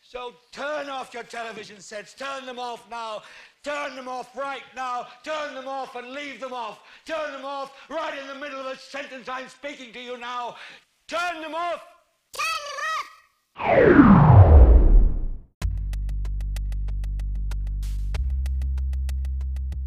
So turn off your television sets. Turn them off now. Turn them off right now. Turn them off and leave them off. Turn them off right in the middle of a sentence I'm speaking to you now. Turn them off. Turn them off.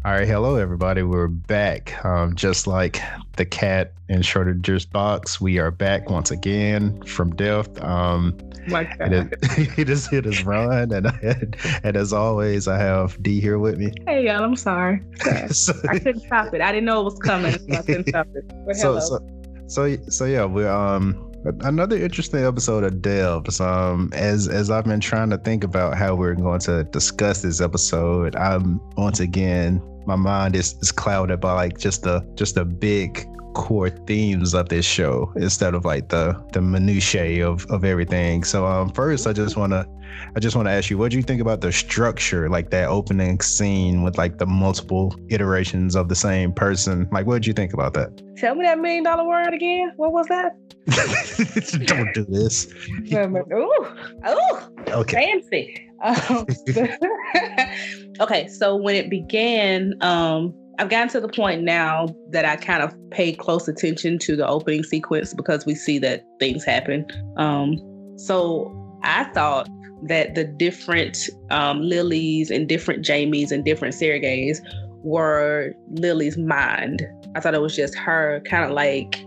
All right, hello everybody. We're back. Um, just like the cat in Schrodinger's box, we are back once again from death. Um, like it is hit his run, and, and and as always, I have D here with me. Hey y'all, I'm sorry. so, I couldn't stop it. I didn't know it was coming, so I couldn't stop it. But hello. So, so, so, so yeah, we're um another interesting episode of Devs. Um, as as I've been trying to think about how we're going to discuss this episode, I'm once again my mind is, is clouded by like just the just the big core themes of this show instead of like the the minutiae of of everything. So um first I just wanna I just want to ask you, what do you think about the structure, like that opening scene with like the multiple iterations of the same person? Like, what did you think about that? Tell me that million dollar word again. What was that? Don't do this. oh, oh, okay. Fancy. Um, okay, so when it began, um, I've gotten to the point now that I kind of pay close attention to the opening sequence because we see that things happen. Um, so I thought that the different um, Lilies and different Jamies and different Sergeys were Lily's mind. I thought it was just her kind of like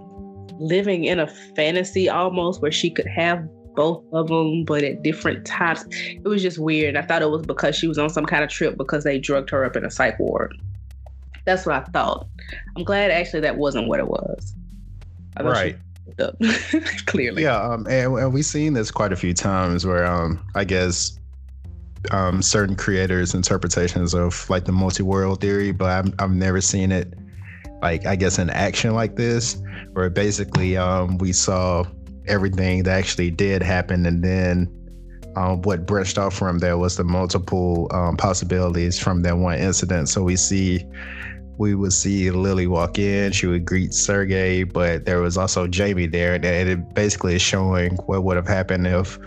living in a fantasy almost where she could have both of them, but at different times. It was just weird. I thought it was because she was on some kind of trip because they drugged her up in a psych ward. That's what I thought. I'm glad actually that wasn't what it was. Right. clearly. Yeah, um, and, and we've seen this quite a few times where um, I guess um, certain creators' interpretations of like the multi-world theory, but I've, I've never seen it like I guess in action like this, where basically um, we saw everything that actually did happen, and then um, what branched off from there was the multiple um, possibilities from that one incident. So we see we would see Lily walk in, she would greet Sergey, but there was also Jamie there, and it basically is showing what would have happened if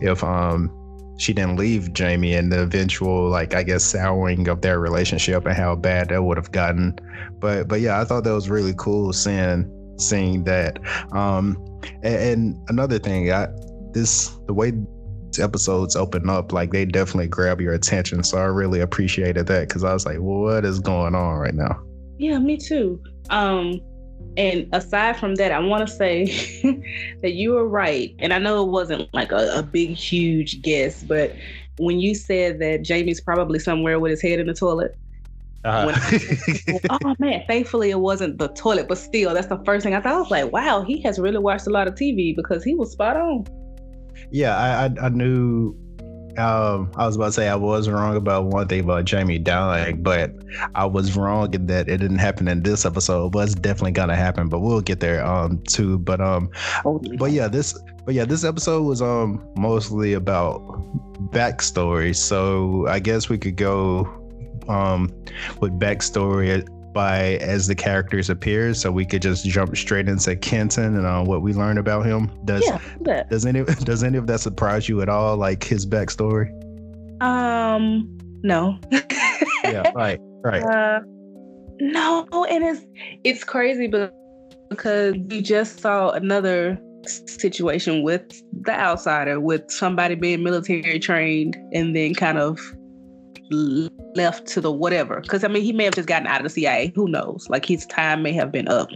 if um she didn't leave Jamie and the eventual like I guess souring of their relationship and how bad that would have gotten. But but yeah, I thought that was really cool seeing seeing that. Um and, and another thing, I this the way episodes open up, like they definitely grab your attention. So I really appreciated that because I was like, what is going on right now? Yeah, me too. Um, and aside from that, I want to say that you were right. And I know it wasn't like a, a big, huge guess, but when you said that Jamie's probably somewhere with his head in the toilet, uh-huh. when, oh man, thankfully it wasn't the toilet, but still, that's the first thing I thought. I was like, wow, he has really watched a lot of TV because he was spot on yeah, I, I, I knew. Um, I was about to say I was wrong about one thing about Jamie dying, but I was wrong in that it didn't happen in this episode. But it's definitely gonna happen. But we'll get there um too. But um, but yeah, this but yeah, this episode was um mostly about backstory. So I guess we could go um with backstory by as the characters appear, so we could just jump straight into Kenton and uh, what we learned about him. Does yeah, does any does any of that surprise you at all? Like his backstory? Um, no. yeah, right, right. Uh, no, and it's it's crazy, but because we just saw another situation with the outsider, with somebody being military trained and then kind of left to the whatever. Because I mean, he may have just gotten out of the CIA. Who knows? Like his time may have been up.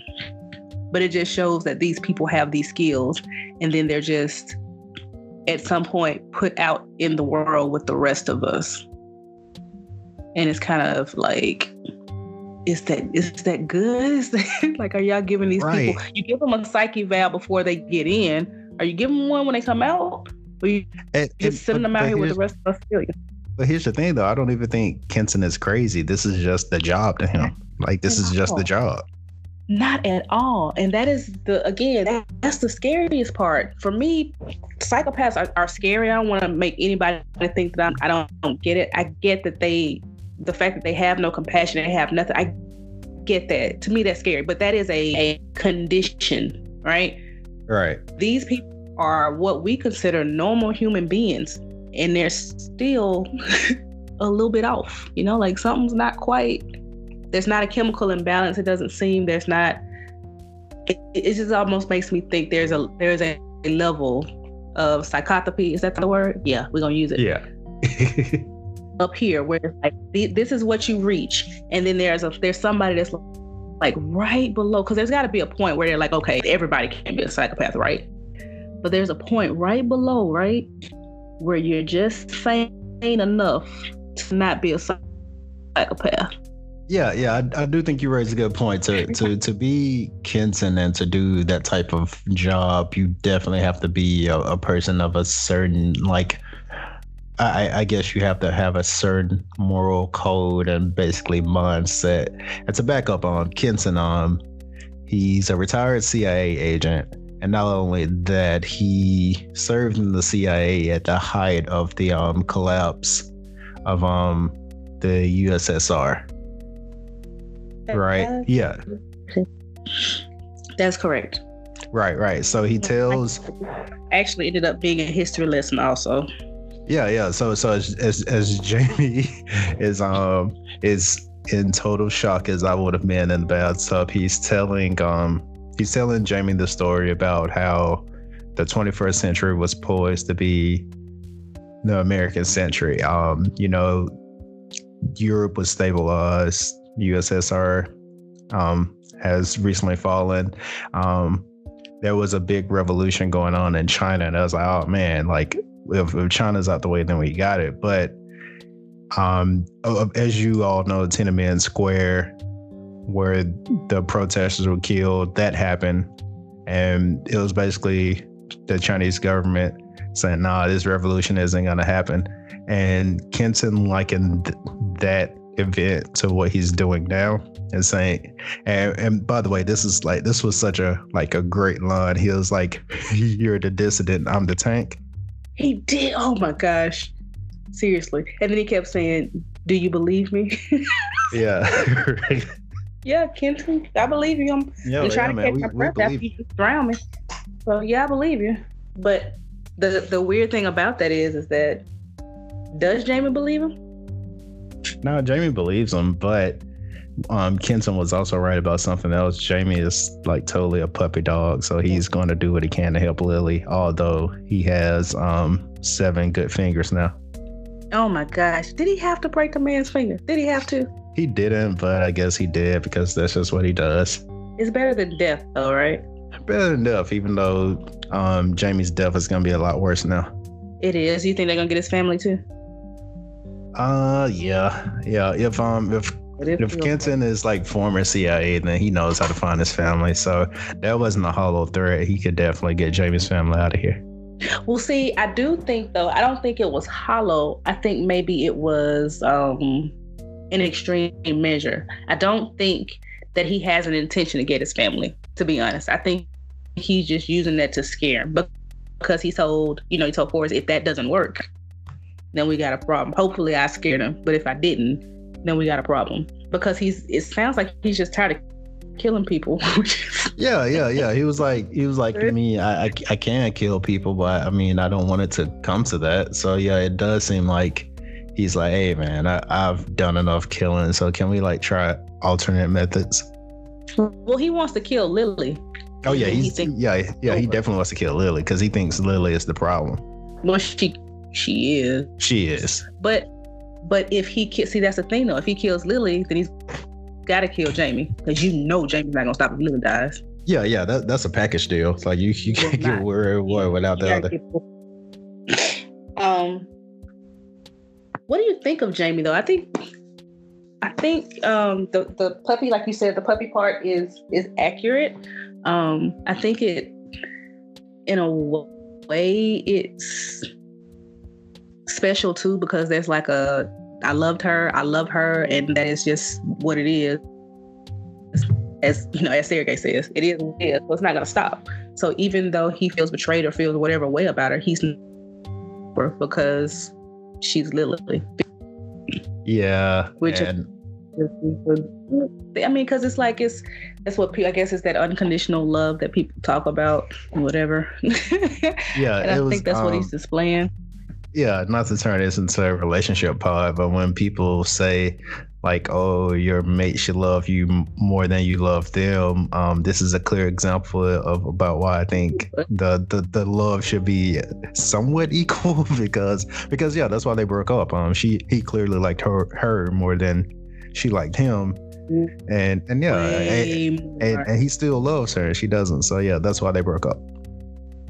But it just shows that these people have these skills, and then they're just at some point put out in the world with the rest of us. And it's kind of like, is that is that good? Is that, like, are y'all giving these right. people? You give them a psyche valve before they get in. Are you giving them one when they come out? Or you and, just sending them out here with the rest of us? But here's the thing, though. I don't even think Kenton is crazy. This is just the job to him. Like this is just the job. Not at all. And that is the again, that, that's the scariest part. For me, psychopaths are, are scary. I don't want to make anybody think that I'm, I don't, don't get it. I get that they, the fact that they have no compassion, they have nothing. I get that. To me, that's scary. But that is a, a condition, right? Right. These people are what we consider normal human beings, and they're still a little bit off. You know, like something's not quite. There's not a chemical imbalance. It doesn't seem. There's not. It, it just almost makes me think there's a there's a level of psychopathy. Is that the word? Yeah, we're gonna use it. Yeah. up here where it's like this is what you reach and then there's a there's somebody that's like right below because there's got to be a point where they're like okay everybody can be a psychopath right but there's a point right below right where you're just sane enough to not be a psychopath. Yeah yeah I, I do think you raised a good point. To to to be Kenton and to do that type of job you definitely have to be a, a person of a certain like I, I, guess you have to have a certain moral code and basically mindset. And to back up on Kenton, um, he's a retired CIA agent, and not only that, he served in the CIA at the height of the um collapse of um the USSR. Right? Yeah. That's correct. Right, right. So he tells. Actually, ended up being a history lesson also. Yeah, yeah. So so as as, as Jamie is um is in total shock as I would have been in the bathtub, he's telling um he's telling Jamie the story about how the 21st century was poised to be the American century. Um, you know, Europe was stabilized, USSR um, has recently fallen. Um, there was a big revolution going on in China, and I was like, oh man, like if, if China's out the way, then we got it. But um, as you all know, Tiananmen Square, where the protesters were killed, that happened, and it was basically the Chinese government saying, "Nah, this revolution isn't gonna happen." And Kenton likened that event to what he's doing now and saying and, and by the way this is like this was such a like a great line he was like you're the dissident i'm the tank he did. Oh my gosh. Seriously. And then he kept saying, Do you believe me? yeah. Yeah, Kenton, I believe you. I'm, I'm trying yeah, to catch my breath after you just drown me. So yeah, I believe you. But the the weird thing about that is is that does Jamie believe him? No, Jamie believes him, but um, Kenton was also right about something else. Jamie is like totally a puppy dog, so he's going to do what he can to help Lily. Although he has um, seven good fingers now. Oh my gosh! Did he have to break the man's finger? Did he have to? He didn't, but I guess he did because that's just what he does. It's better than death, though, right? Better than death, even though um, Jamie's death is going to be a lot worse now. It is. You think they're gonna get his family too? Uh, yeah, yeah. If um, if if Kenton is like former CIA, then he knows how to find his family. So that wasn't a hollow threat. He could definitely get Jamie's family out of here. Well, see, I do think though, I don't think it was hollow. I think maybe it was um an extreme measure. I don't think that he has an intention to get his family, to be honest. I think he's just using that to scare him. But because he told, you know, he told Forrest, if that doesn't work, then we got a problem. Hopefully I scared him. But if I didn't, then we got a problem because he's it sounds like he's just tired of killing people yeah yeah yeah he was like he was like to me I, I i can't kill people but i mean i don't want it to come to that so yeah it does seem like he's like hey man I, i've done enough killing so can we like try alternate methods well he wants to kill lily oh yeah he's he yeah yeah he definitely wants to kill lily because he thinks lily is the problem well she she is she is but but if he ki- see, that's the thing though. If he kills Lily, then he's got to kill Jamie because you know Jamie's not gonna stop if Lily dies. Yeah, yeah, that, that's a package deal. It's like you you can't get where one without the other. Um, what do you think of Jamie though? I think I think um, the the puppy, like you said, the puppy part is is accurate. Um, I think it, in a way, it's special too because there's like a I loved her, I love her, and that is just what it is. As you know, as Sergey says, it is it is. It's not gonna stop. So even though he feels betrayed or feels whatever way about her, he's because she's Lily. Yeah. Which and I mean, because it's like it's that's what people. I guess it's that unconditional love that people talk about, whatever. Yeah, and I was, think that's what he's um, displaying. Yeah, not to turn this into a relationship pod, but when people say like, "Oh, your mate should love you more than you love them," um, this is a clear example of about why I think the the, the love should be somewhat equal because because yeah, that's why they broke up. Um, she he clearly liked her her more than she liked him, and and yeah, and, and, and he still loves her, and she doesn't. So yeah, that's why they broke up.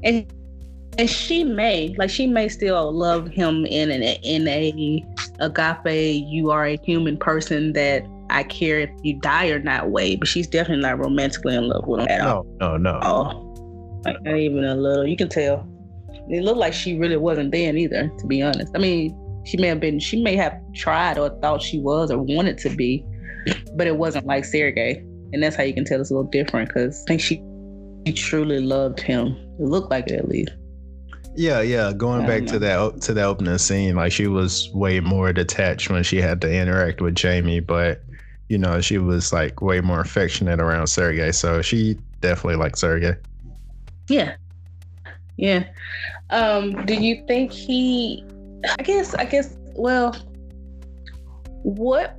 and and she may like she may still love him in an in a agape you are a human person that i care if you die or not way but she's definitely not romantically in love with him at all. No, no, no. oh like not even a little. You can tell. It looked like she really wasn't then either to be honest. I mean she may have been she may have tried or thought she was or wanted to be but it wasn't like Sergey. and that's how you can tell it's a little different because i think she, she truly loved him. It looked like it at least Yeah, yeah. Going back don't to that to the opening scene, like she was way more detached when she had to interact with Jamie, but you know she was like way more affectionate around Sergey. So she definitely liked Sergey. Yeah. Yeah. Um, do you think he I guess I guess well what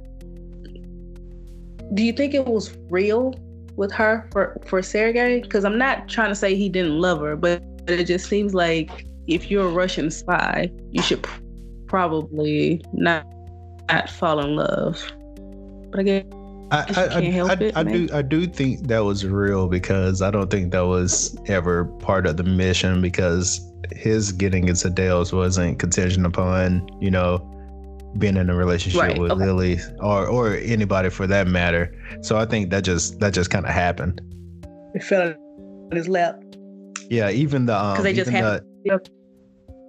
do you think it was real with her for for Sergey? Because I'm not trying to say he didn't love her, but it just seems like if you're a Russian spy, you should pr- probably not not fall in love. But I guess I I, I, I, it, I do I do think that was real because I don't think that was ever part of the mission because his getting into Dale's wasn't contingent upon you know being in a relationship Right, with okay. Lily or or anybody for that matter. So I think that just that just kind of happened. it fell in his lap. Yeah, even the um, Because they just even have- the,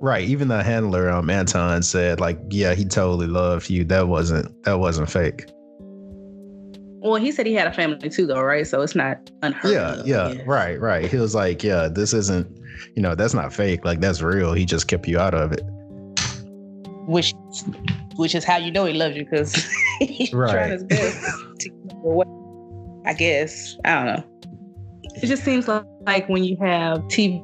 right, even the handler um Anton said like, yeah, he totally loved you. That wasn't that wasn't fake. Well, he said he had a family too, though, right? So it's not unheard Yeah, of. yeah, right, right. He was like, yeah, this isn't, you know, that's not fake. Like that's real. He just kept you out of it. Which, which is how you know he loves you because he's Right. trying his best to keep you away. I guess I don't know. It just seems like, like when you have TV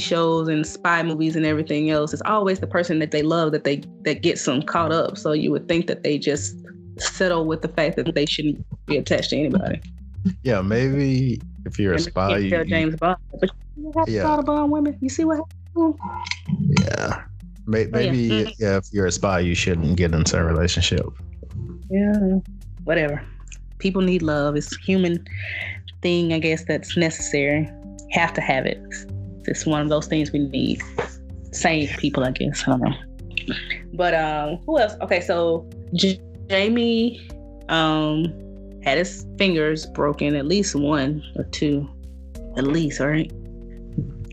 shows and spy movies and everything else, it's always the person that they love that they that gets them caught up. So you would think that they just settle with the fact that they shouldn't be attached to anybody. Yeah, maybe if you're a And they spy, you, James Bond, but you have to Yeah. the Bond women. You see what happened? yeah, Oh, yeah. maybe Mhm. yeah, if you're a spy, you shouldn't get into a relationship. Yeah, whatever. People need love. It's a human thing, I guess, that's necessary. Have to have it. It's one of those things we need. Same people, I guess. I don't know. But um, who else? Okay, so J- Jamie um had his fingers broken, at least one or two, at least, right?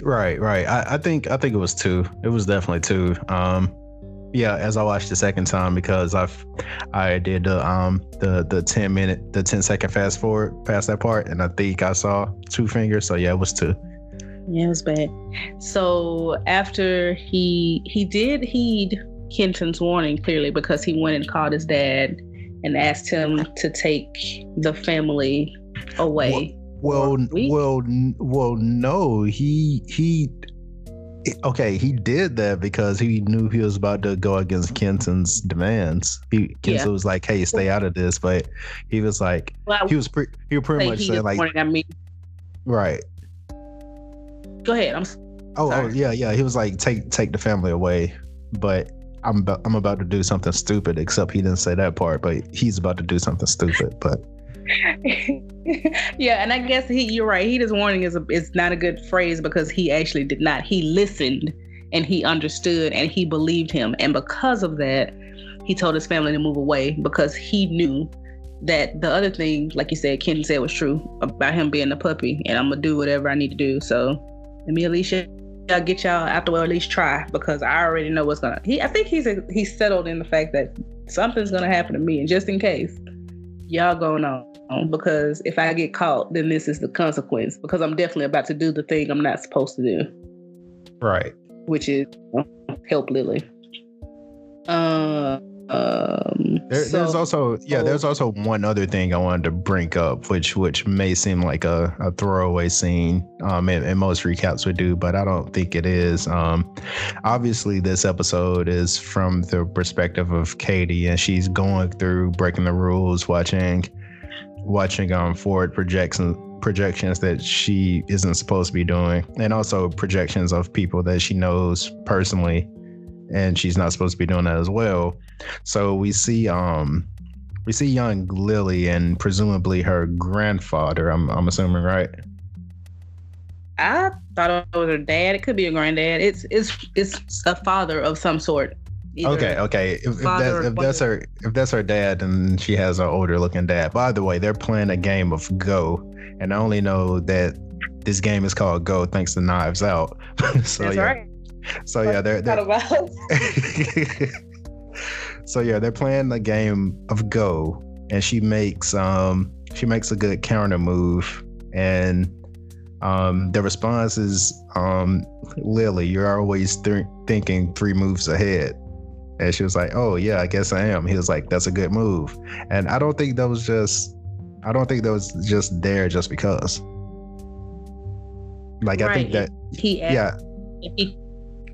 Right, right. I, I think I think it was two. It was definitely two. Um, yeah. As I watched the second time because I've I did the um the the ten minute the 10 second fast forward past that part and I think I saw two fingers. So yeah, it was two. Yeah, it was bad. So after he he did heed Kenton's warning clearly because he went and called his dad and asked him to take the family away. Well, well, well. No, he he. Okay, he did that because he knew he was about to go against Kenton's demands. He Kenton Yeah. was like, "Hey, stay out of this," but he was like, Well, he was pre- he was pretty much saying like, warning. I mean, right. Go ahead. I'm Oh, oh, yeah, yeah. He was like, take take the family away, but I'm about, I'm about to do something stupid. Except he didn't say that part, but he's about to do something stupid. But yeah, and I guess he you're right. He just warning is a, is not a good phrase because he actually did not. He listened and he understood and he believed him, and because of that, he told his family to move away because he knew that the other thing, like you said, Kenton said was true about him being a puppy, and I'm gonna do whatever I need to do. So let me Alicia, y'all get y'all out the way, or at least try because I already know what's gonna. He I think he's a, he's settled in the fact that something's gonna happen to me, and just in case, y'all going on because if I get caught, then this is the consequence because I'm definitely about to do the thing I'm not supposed to do, right, which is uh, help Lily. Uh, Um, There, so- there's also yeah, there's also one other thing I wanted to bring up, which which may seem like a, a throwaway scene, um, and, and most recaps would do, but I don't think it is. Um, obviously, this episode is from the perspective of Katie, and she's going through breaking the rules, watching watching um forward projections projections that she isn't supposed to be doing, and also projections of people that she knows personally, and she's not supposed to be doing that as well. So we see um we see young Lily and presumably her grandfather. I'm I'm assuming, right? I thought it was her dad. It could be a granddad. It's it's it's a father of some sort. Either- Okay, okay. If, if, that, if that's her if that's her dad, and she has an older looking dad. By the way, they're playing a game of Go, and I only know that this game is called Go thanks to Knives Out. so That's yeah, right. So yeah, they're, they're about- so yeah, they're playing the game of Go, and she makes um she makes a good counter move, and um the response is um Lily, you're always th- thinking three moves ahead. And she was like, "Oh yeah, I guess I am." He was like, "That's a good move," and I don't think that was just, I don't think that was just there just because. Like I think that he asked, yeah, he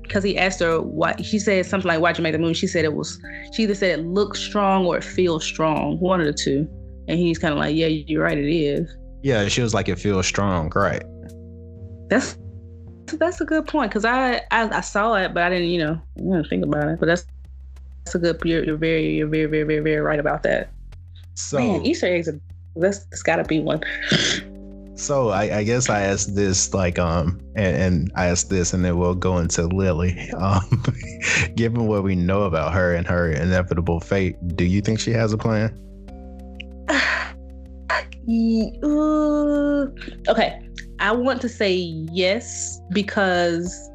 because he asked her why she said something like why'd you make the move she said it was she either said it looks strong or it feels strong one of the two. And he's kind of like yeah you're right it is. Yeah, she was like, "It feels strong, right?" that's that's a good point because I, I i saw it but i didn't you know I didn't think about it but that's that's a good you're, you're very you're very very very very right about that. So man easter eggs are that's, that's gotta be one So I, I guess I asked this like um and, and I asked this and then we'll go into Lily. Um given what we know about her and her inevitable fate, do you think she has a plan? Uh, okay i want to say yes because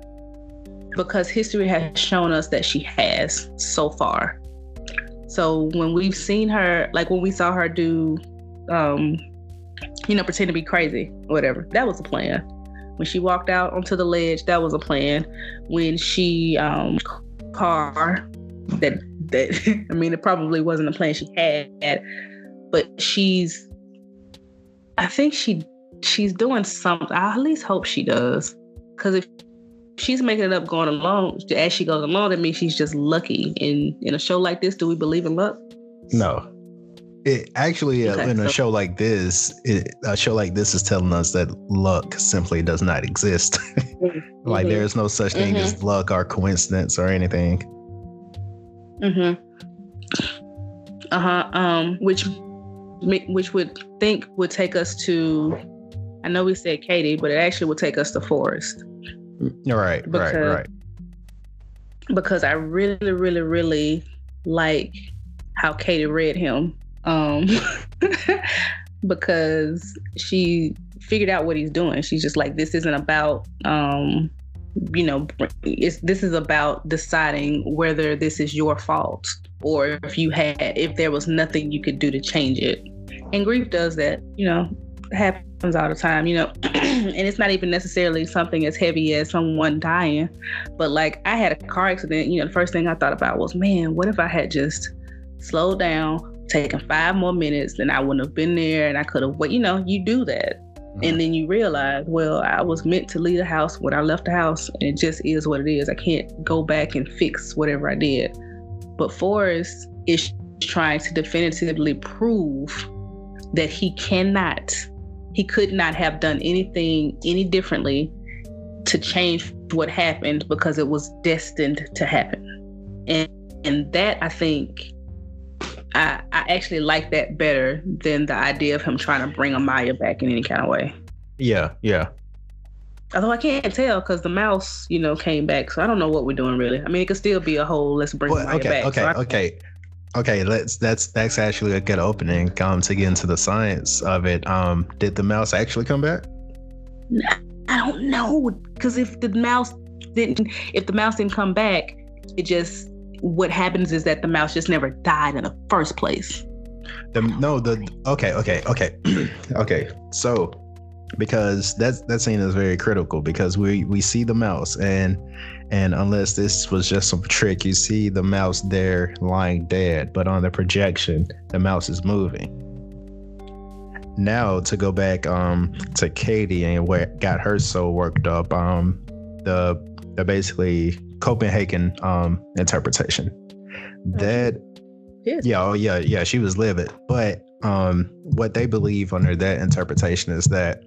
because history has shown us that she has so far so when we've seen her like when we saw her do um you know pretend to be crazy whatever that was a plan when she walked out onto the ledge that was a plan when she um car that that i mean it probably wasn't a plan she had but she's I think she she's doing something. I at least hope she does. Cause if she's making it up going along as she goes along, that means she's just lucky. In in a show like this, do we believe in luck? No. It actually uh, Okay, in a show like this, it, a show like this is telling us that luck simply does not exist. like Mhm. there is no such thing as luck or coincidence or anything. Mm-hmm. Uh-huh. Um, which which would think would take us to I know we said Katie, but it actually would take us to Forest. Right, right, right. because I really, really, really like how Katie read him. Um, because she figured out what he's doing. She's just like, this isn't about, um, you know, it's this is about deciding whether this is your fault or if you had, if there was nothing you could do to change it. And grief does that, you know, happens all the time, you know, and it's not even necessarily something as heavy as someone dying but like I had a car accident, you know, the first thing I thought about was, man, what if I had just slowed down, taken five more minutes, then I wouldn't have been there and I could have what you know, you do that. And then you realize, well, I was meant to leave the house when I left the house, and it just is what it is. I can't go back and fix whatever I did. But Forrest is trying to definitively prove that he cannot, he could not have done anything any differently to change what happened because it was destined to happen. And and that I think I I actually like that better than the idea of him trying to bring Amaya back in any kind of way. Yeah, yeah. Although I can't tell because the mouse, you know, came back. So I don't know what we're doing really. I mean, it could still be a whole let's bring Well, Amaya okay, back. okay, So I- okay, okay. Let's. That's that's actually a good opening. Um, to get into the science of it. Um, did the mouse actually come back? I don't know because if the mouse didn't, if the mouse didn't come back, it just what happens is that the mouse just never died in the first place. The no, the okay, okay, okay, okay. So because that's that scene is very critical because we we see the mouse and And unless this was just some trick, you see the mouse there lying dead, but on the projection, the mouse is moving. Now to go back um to Katie and what got her so worked up, um the the basically Copenhagen um interpretation. That Yes. yeah, oh yeah, yeah, she was livid. But um what they believe under that interpretation is that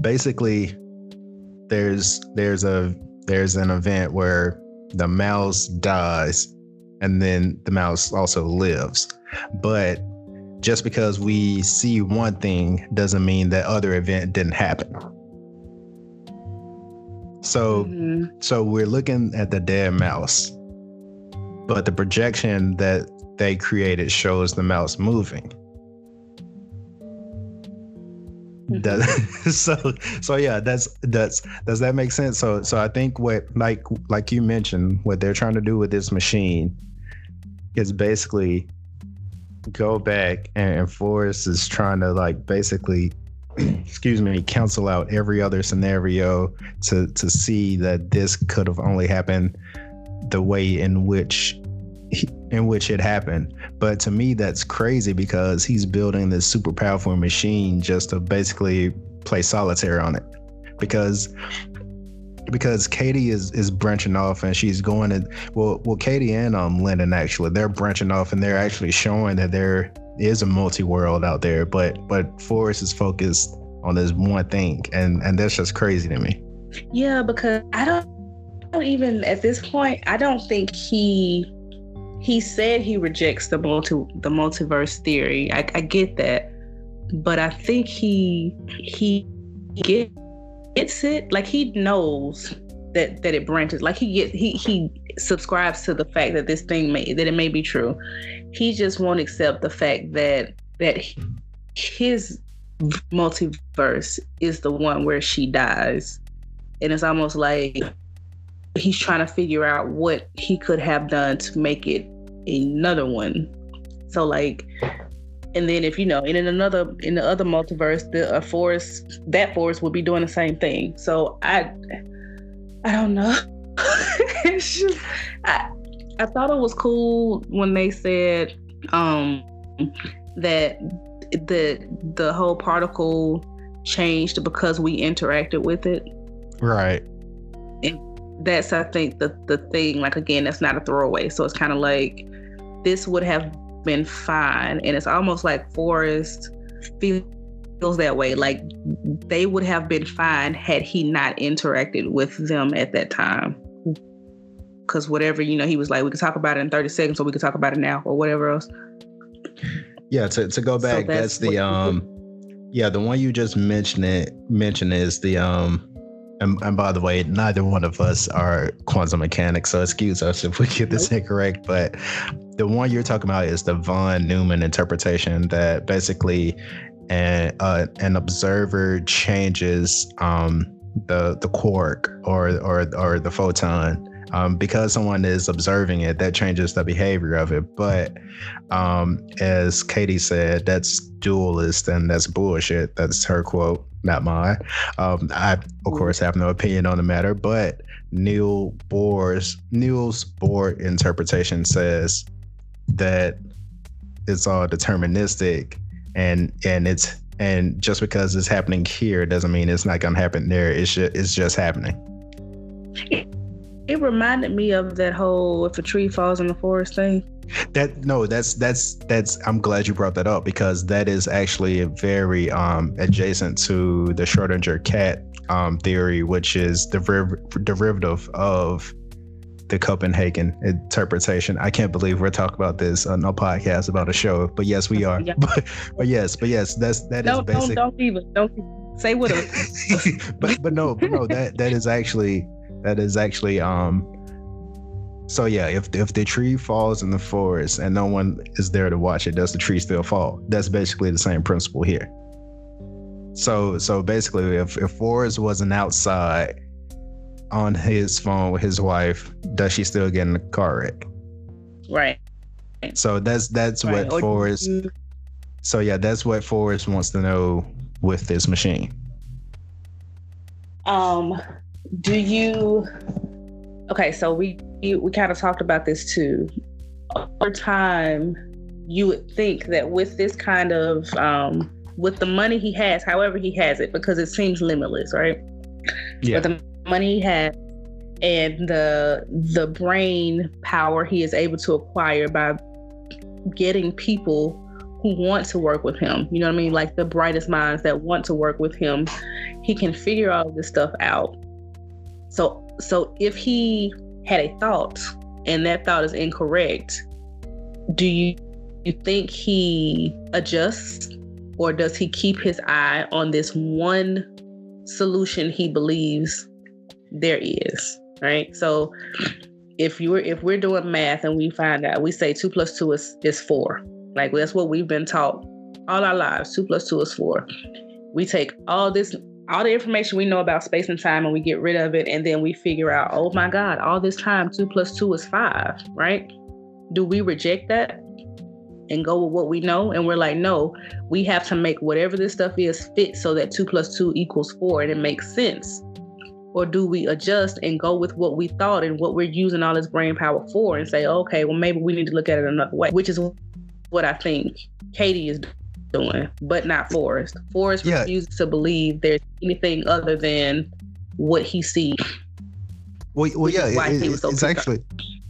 basically there's there's a there's an event where the mouse dies and then the mouse also lives. But just because we see one thing doesn't mean that other event didn't happen. So Mhm. so we're looking at the dead mouse, but the projection that they created shows the mouse moving. Does, so so yeah, that's that's does that make sense? So so I think what like like you mentioned, what they're trying to do with this machine is basically go back and, and Forrest is trying to like basically excuse me, cancel out every other scenario to to see that this could have only happened the way in which in which it happened. But to me, that's crazy because he's building this super powerful machine just to basically play solitaire on it. Because because Katie is is branching off and she's going to well well Katie and um Lyndon actually they're branching off and they're actually showing that there is a multi world out there, but but Forrest is focused on this one thing and and that's just crazy to me. Yeah, because I don't, I don't even at this point. I don't think he he said he rejects the multi the multiverse theory. I, I get that, but I think he he gets it. Like he knows that that it branches. Like he get he he subscribes to the fact that this thing may that it may be true. He just won't accept the fact that that his multiverse is the one where she dies and it's almost like he's trying to figure out what he could have done to make it another one. So like, and then if you know, and in another in the other multiverse, the uh, forest that forest would be doing the same thing. So I, I don't know. just I, I thought it was cool when they said um that the the whole particle changed because we interacted with it Right. that's I think the the thing. Like again, that's not a throwaway. So it's kind of like this would have been fine, and it's almost like Forrest feels that way. Like they would have been fine had he not interacted with them at that time. Because whatever you know, he was like, we could talk about it in thirty seconds, or we could talk about it now, or whatever else. Yeah, to, to go So back, that's that's, the um yeah, the one you just mentioned it mentioned is the um and, and by the way, neither one of us are quantum mechanics, so excuse us if we get this incorrect. But the one you're talking about is the von Neumann interpretation that basically an uh, an observer changes um the the quark or or or the photon um, because someone is observing it that changes the behavior of it but um, as Katie said, that's dualist and that's bullshit. That's her quote, not mine. Um, I, of course, have no opinion on the matter, but Neil Bohr's Niels Bohr interpretation says that it's all deterministic and and it's and just because it's happening here doesn't mean it's not gonna happen there. It's just, it's just happening. It reminded me of that whole if a tree falls in the forest thing. That no, that's that's that's. I'm glad you brought that up because that is actually very um adjacent to the Schrodinger cat um theory, which is the deriv- derivative of the Copenhagen interpretation. I can't believe we're talking about this on a podcast about a show, but yes, we are. Yeah. But, but yes, but yes, that's that is Don't don't basic. don't even don't say what but but no, but no, that that is actually that is actually um so yeah, if if the tree falls in the forest and no one is there to watch it, does the tree still fall? That's basically the same principle here. So so basically if if forest wasn't outside on his phone with his wife, does she still get in the car wreck? right. So that's that's right. what Or- Forrest so yeah, that's what Forrest wants to know with this machine. Um, do you okay so we we kind of talked about this too over time you would think that with this kind of um with the money he has however he has it because it seems limitless right Yeah. with the money he has and the the brain power he is able to acquire by getting people who want to work with him. You know what i mean? Like the brightest minds that want to work with him he can figure all this stuff out. So so if he had a thought and that thought is incorrect do you you think he adjusts or does he keep his eye on this one solution he believes there is right? So if you're if we're doing math and we find out we say two plus two is is four. Like that's what we've been taught all our lives two plus two is four. We take all this all the information we know about space and time and we get rid of it and then we figure out oh my god all this time two plus two is five right? Do we reject that and go with what we know? And we're like no we have to make whatever this stuff is fit so that two plus two equals four and it makes sense or do we adjust and go with what we thought and what we're using all this brain power for and say okay well maybe we need to look at it another way which is what i think katie is doing but not forrest forrest Yeah. refuses to believe there's anything other than what he sees Well, well yeah, it- he it- was so it's pissed off.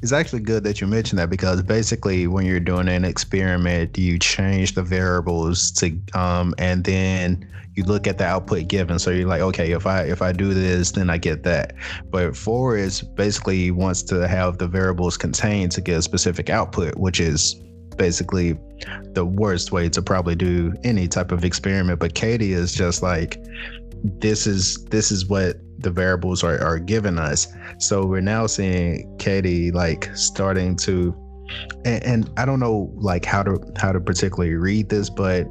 It's actually good that you mentioned that because basically when you're doing an experiment, you change the variables to um and then you look at the output given. So you're like, okay, if I if I do this, then I get that. But Forest basically wants to have the variables contained to get a specific output, which is basically the worst way to probably do any type of experiment. But Katie is just like, this is this is what the variables are, are giving us. So we're now seeing Katie like starting to and, and I don't know like how to how to particularly read this, but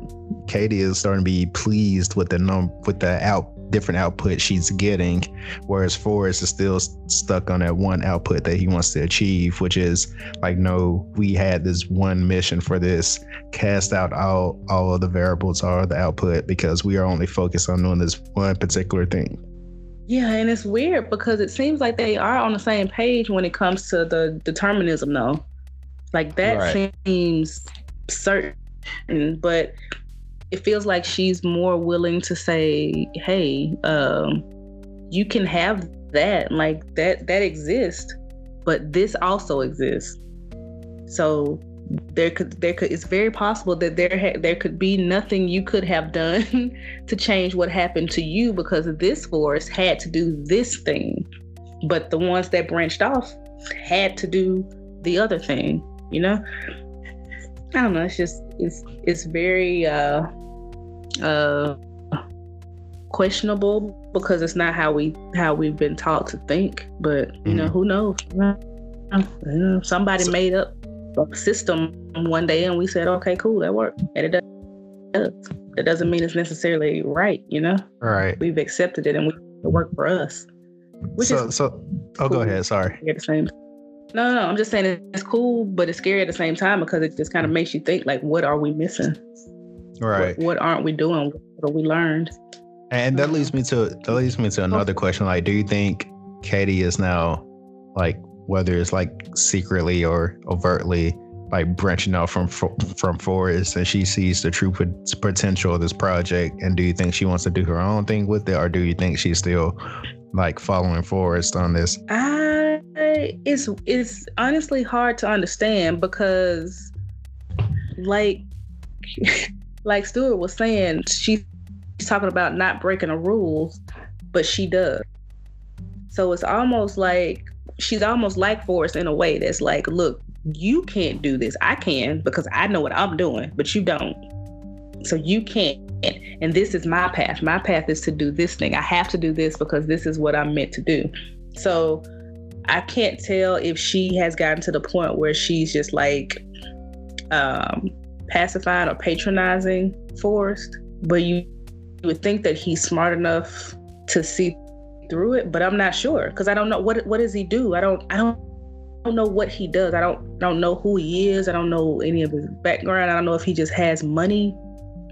Katie is starting to be pleased with the num with the out different output she's getting, whereas Forrest is still stuck on that one output that he wants to achieve, which is like, no, we had this one mission for this, cast out all all of the variables or the output because we are only focused on doing this one particular thing. Yeah, and it's weird because it seems like they are on the same page when it comes to the determinism, though. Like that Right. seems certain, but it feels like she's more willing to say, "Hey, um, you can have that. Like that that exists, but this also exists." So there could there could it's very possible that there ha- there could be nothing you could have done to change what happened to you because this force had to do this thing. But the ones that branched off had to do the other thing you know? I don't know it's just it's it's very uh uh questionable because it's not how we how we've been taught to think. But you know Mhm. who knows? Somebody So- made up system one day and we said okay cool that worked and it does that doesn't mean it's necessarily right you know Right. we've accepted it and we it worked for us which So is so oh go ahead, sorry. at the same no, no, I'm just saying it's cool, but it's scary at the same time because it just kind of makes you think like, what are we missing? Right. What, what aren't we doing? What have we learned? And that leads me to that leads me to another question. Like, do you think Katie is now like whether it's like secretly or overtly like branching out from from Forest and she sees the true potential of this project? And do you think she wants to do her own thing with it, or do you think she's still like following Forest on this? I it's it's honestly hard to understand because like like Stuart was saying, she's talking about not breaking the rules, but she does. So it's almost like she's almost like Forrest in a way that's like, look, you can't do this. I can because I know what I'm doing, but you don't. So you can't. And this is my path. My path is to do this thing. I have to do this because this is what I'm meant to do. So I can't tell if she has gotten to the point where she's just like um, pacifying or patronizing Forrest, but you, you would think that he's smart enough to see through it. But I'm not sure because I don't know what what does he do. I don't I don't I don't know what he does. I don't I don't know who he is. I don't know any of his background. I don't know if he just has money.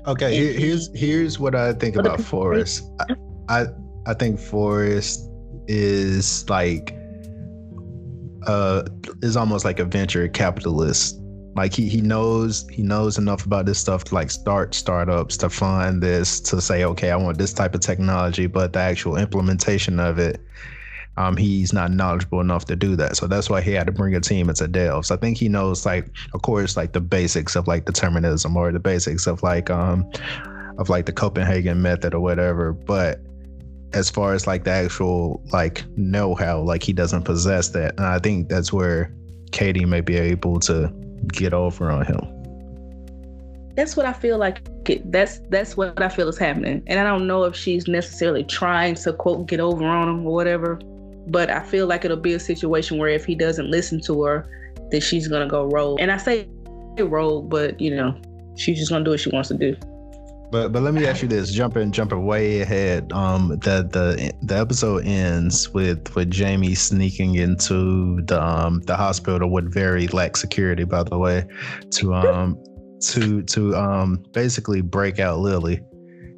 Okay, here, here's here's what I think about Forrest. I, I I think Forrest is like uh is almost like a venture capitalist. Like he he knows he knows enough about this stuff to like start startups to fund this to say okay I want this type of technology, but the actual implementation of it um, he's not knowledgeable enough to do that. So that's why he had to bring a team into Devs. I think he knows like, of course, like the basics of like determinism or the basics of like um of like the Copenhagen method or whatever. But as far as like the actual like know-how, like he doesn't possess that. And I think that's where Katie may be able to get over on him. That's what I feel like. That's that's what I feel is happening, and I don't know if she's necessarily trying to quote get over on him or whatever. But I feel like it'll be a situation where if he doesn't listen to her, then she's gonna go rogue. And I say rogue, but you know, she's just gonna do what she wants to do. But but let me ask you this: jumping jumping way ahead. Um, the the the episode ends with with Jamie sneaking into the um the hospital with very lax security, by the way, to um to to um basically break out Lily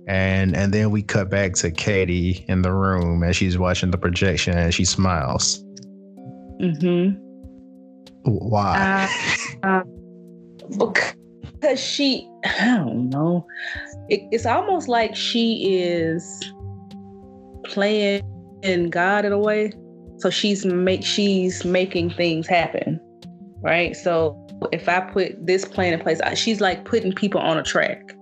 and and then we cut back to Katie in the room and she's watching the projection and she smiles. Mm-hmm. Why? Uh, uh, because she, I don't know. It, it's almost like she is playing in God in a way. So she's make she's making things happen, right? So if I put this plan in place, she's like putting people on a track.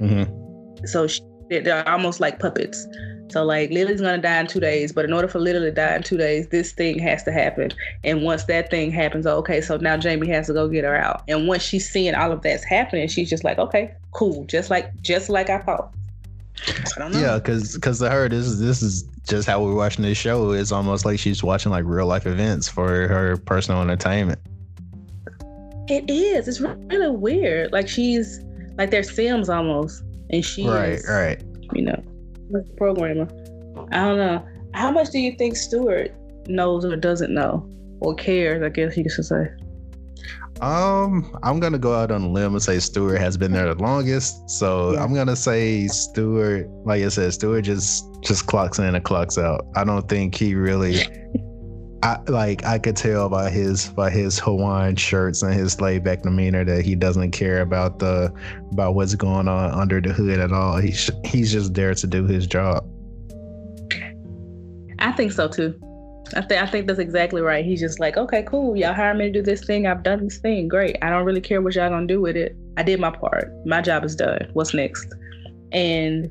Mm-hmm so she, they're almost like puppets. So like Lily's gonna die in two days, but in order for Lily to die in two days, this thing has to happen. And once that thing happens, okay, so now Jamie has to go get her out. And once she's seeing all of that's happening, she's just like, okay, cool, just like just like I thought. I yeah, because because to her, this is this is just how we're watching this show. It's almost like she's watching like real life events for her personal entertainment. It is. It's really weird. Like she's like they're Sims almost and she right, right. You know, programmer. I don't know. How much do you think Stewart knows or doesn't know or cares? I guess you could say. Um, I'm gonna go out on a limb and say Stewart has been there the longest. So yeah. I'm gonna say Stewart, like I said, Stewart just just clocks in and clocks out. I don't think he really I like I could tell by his by his Hawaiian shirts and his laid back demeanor that he doesn't care about the about what's going on under the hood at all. He's he's just there to do his job. I think so too. I think I think that's exactly right. He's just like, okay, cool. Y'all hire me to do this thing. I've done this thing. Great. I don't really care what y'all gonna do with it. I did my part. My job is done. What's next? And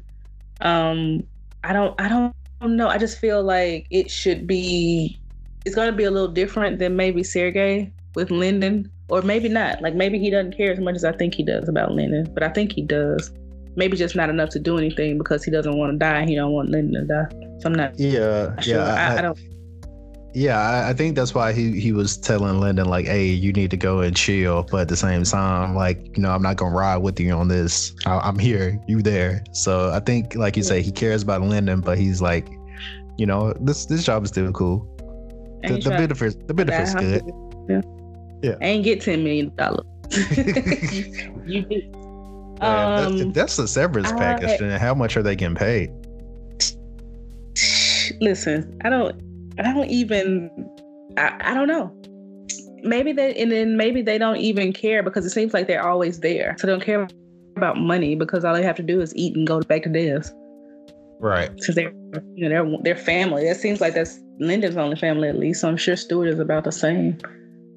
um, I don't I don't know. I just feel like it should be it's going to be a little different than maybe Sergey with Lyndon, or maybe not. Like maybe he doesn't care as much as I think he does about Lyndon, but I think he does. Maybe just not enough to do anything because he doesn't want to die. He don't want Lyndon to die. So I'm not. Yeah, sure. yeah. I, I, I don't. Yeah, I, I, think that's why he, he was telling Lyndon like, "Hey, you need to go and chill," but at the same time, like, you know, I'm not gonna ride with you on this. I, am here, you there. So I think, like you say, he cares about Lyndon, but he's like, you know, this this job is still cool the, the benefits the benefits good. Yeah. Yeah. I ain't get ten million dollars. you, did. Um, that's, a severance package. And how much are they getting paid? Listen, I don't. I don't even. I, I don't know. Maybe they and then maybe they don't even care because it seems like they're always there. So they don't care about money because all they have to do is eat and go back to Devs. Right. Because they're you know they're, they're family. That seems like that's Lyndon's only family at least. So I'm sure Stewart is about the same.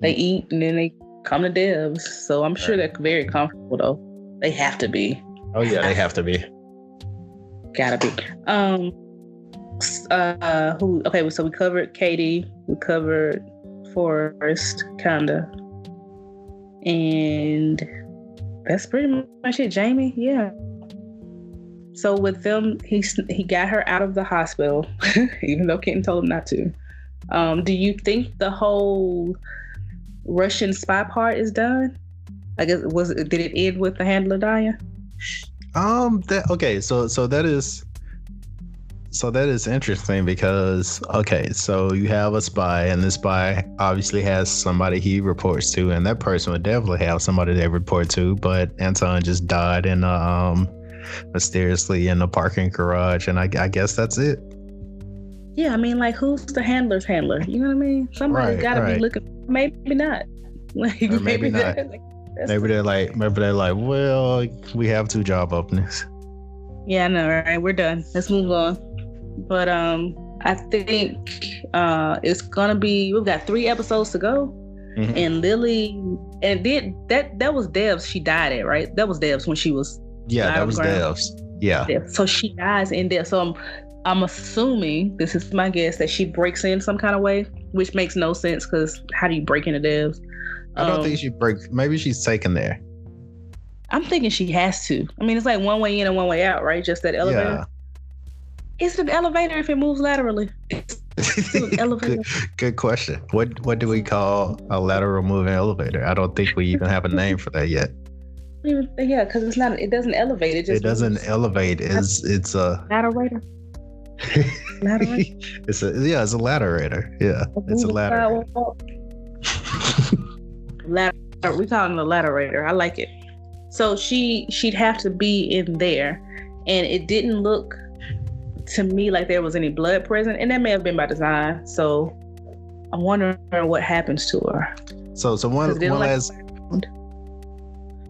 They mm. eat and then they come to Devs. So I'm sure they're very comfortable though. They have to be. Oh yeah, they have to be. Gotta be. Um uh who okay, so we covered Katie, we covered Forrest, kinda. And that's pretty much it. Jamie, yeah. So with them, he he got her out of the hospital, even though Kenton told him not to. Um, do you think the whole Russian spy part is done? I guess was did it end with the handler dying? Um. That okay. So so that is. So that is interesting because okay, so you have a spy, and the spy obviously has somebody he reports to, and that person would definitely have somebody they report to. But Anton just died in a um mysteriously in the parking garage, and I, I guess that's it. Yeah, I mean, like, who's the handler's handler? You know what I mean? Somebody Right, got to right. be looking. Maybe not. Like, Or maybe not. like, Maybe they're like, maybe they're like, well, we have two job openings. Yeah, I know, right? We're done. Let's move on. But um, I think uh, it's gonna be. We've got three episodes to go, Mhm. and Lily, and did that that was Devs. She died at right. That was Devs when she was Yeah, that was. Devs. Yeah. So she dies in there. So I'm I'm assuming this is my guess that she breaks in some kind of way, which makes no sense because how do you break into Devs? I don't Um, think she break. Maybe she's taken there. I'm thinking she has to. I mean, it's like one way in and one way out, right? Just that elevator. Is it an elevator if it moves laterally? It's still an elevator. good, good question. What what do we call a lateral moving elevator? I don't think we even have a name for that yet. Even- Yeah, because it's not. It doesn't elevate. It just It doesn't moves. elevate. It's it's a Laterator. Laterator. it's a yeah it's a laterator. Yeah, it's a ladder. Ladder. We call it a laterator. I like it. So she she'd have to be in there, and it didn't look to me like there was any blood present, and that may have been by design. So I'm wondering what happens to her. So so one 'Cause one look last.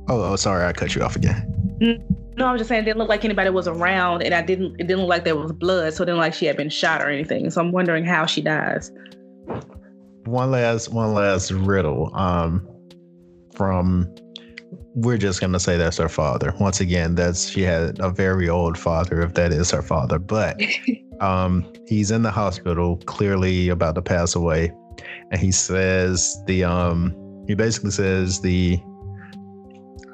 Oh oh sorry, I cut you off again. No, I'm just saying it didn't look like anybody was around, and I didn't. It didn't look like there was blood, so it didn't look like she had been shot or anything. So I'm wondering how she dies. One last one last riddle. Um, from we're just gonna say that's her father. Once again, that's she had a very old father, if that is her father. But um, he's in the hospital, clearly about to pass away, and he says the um, he basically says the.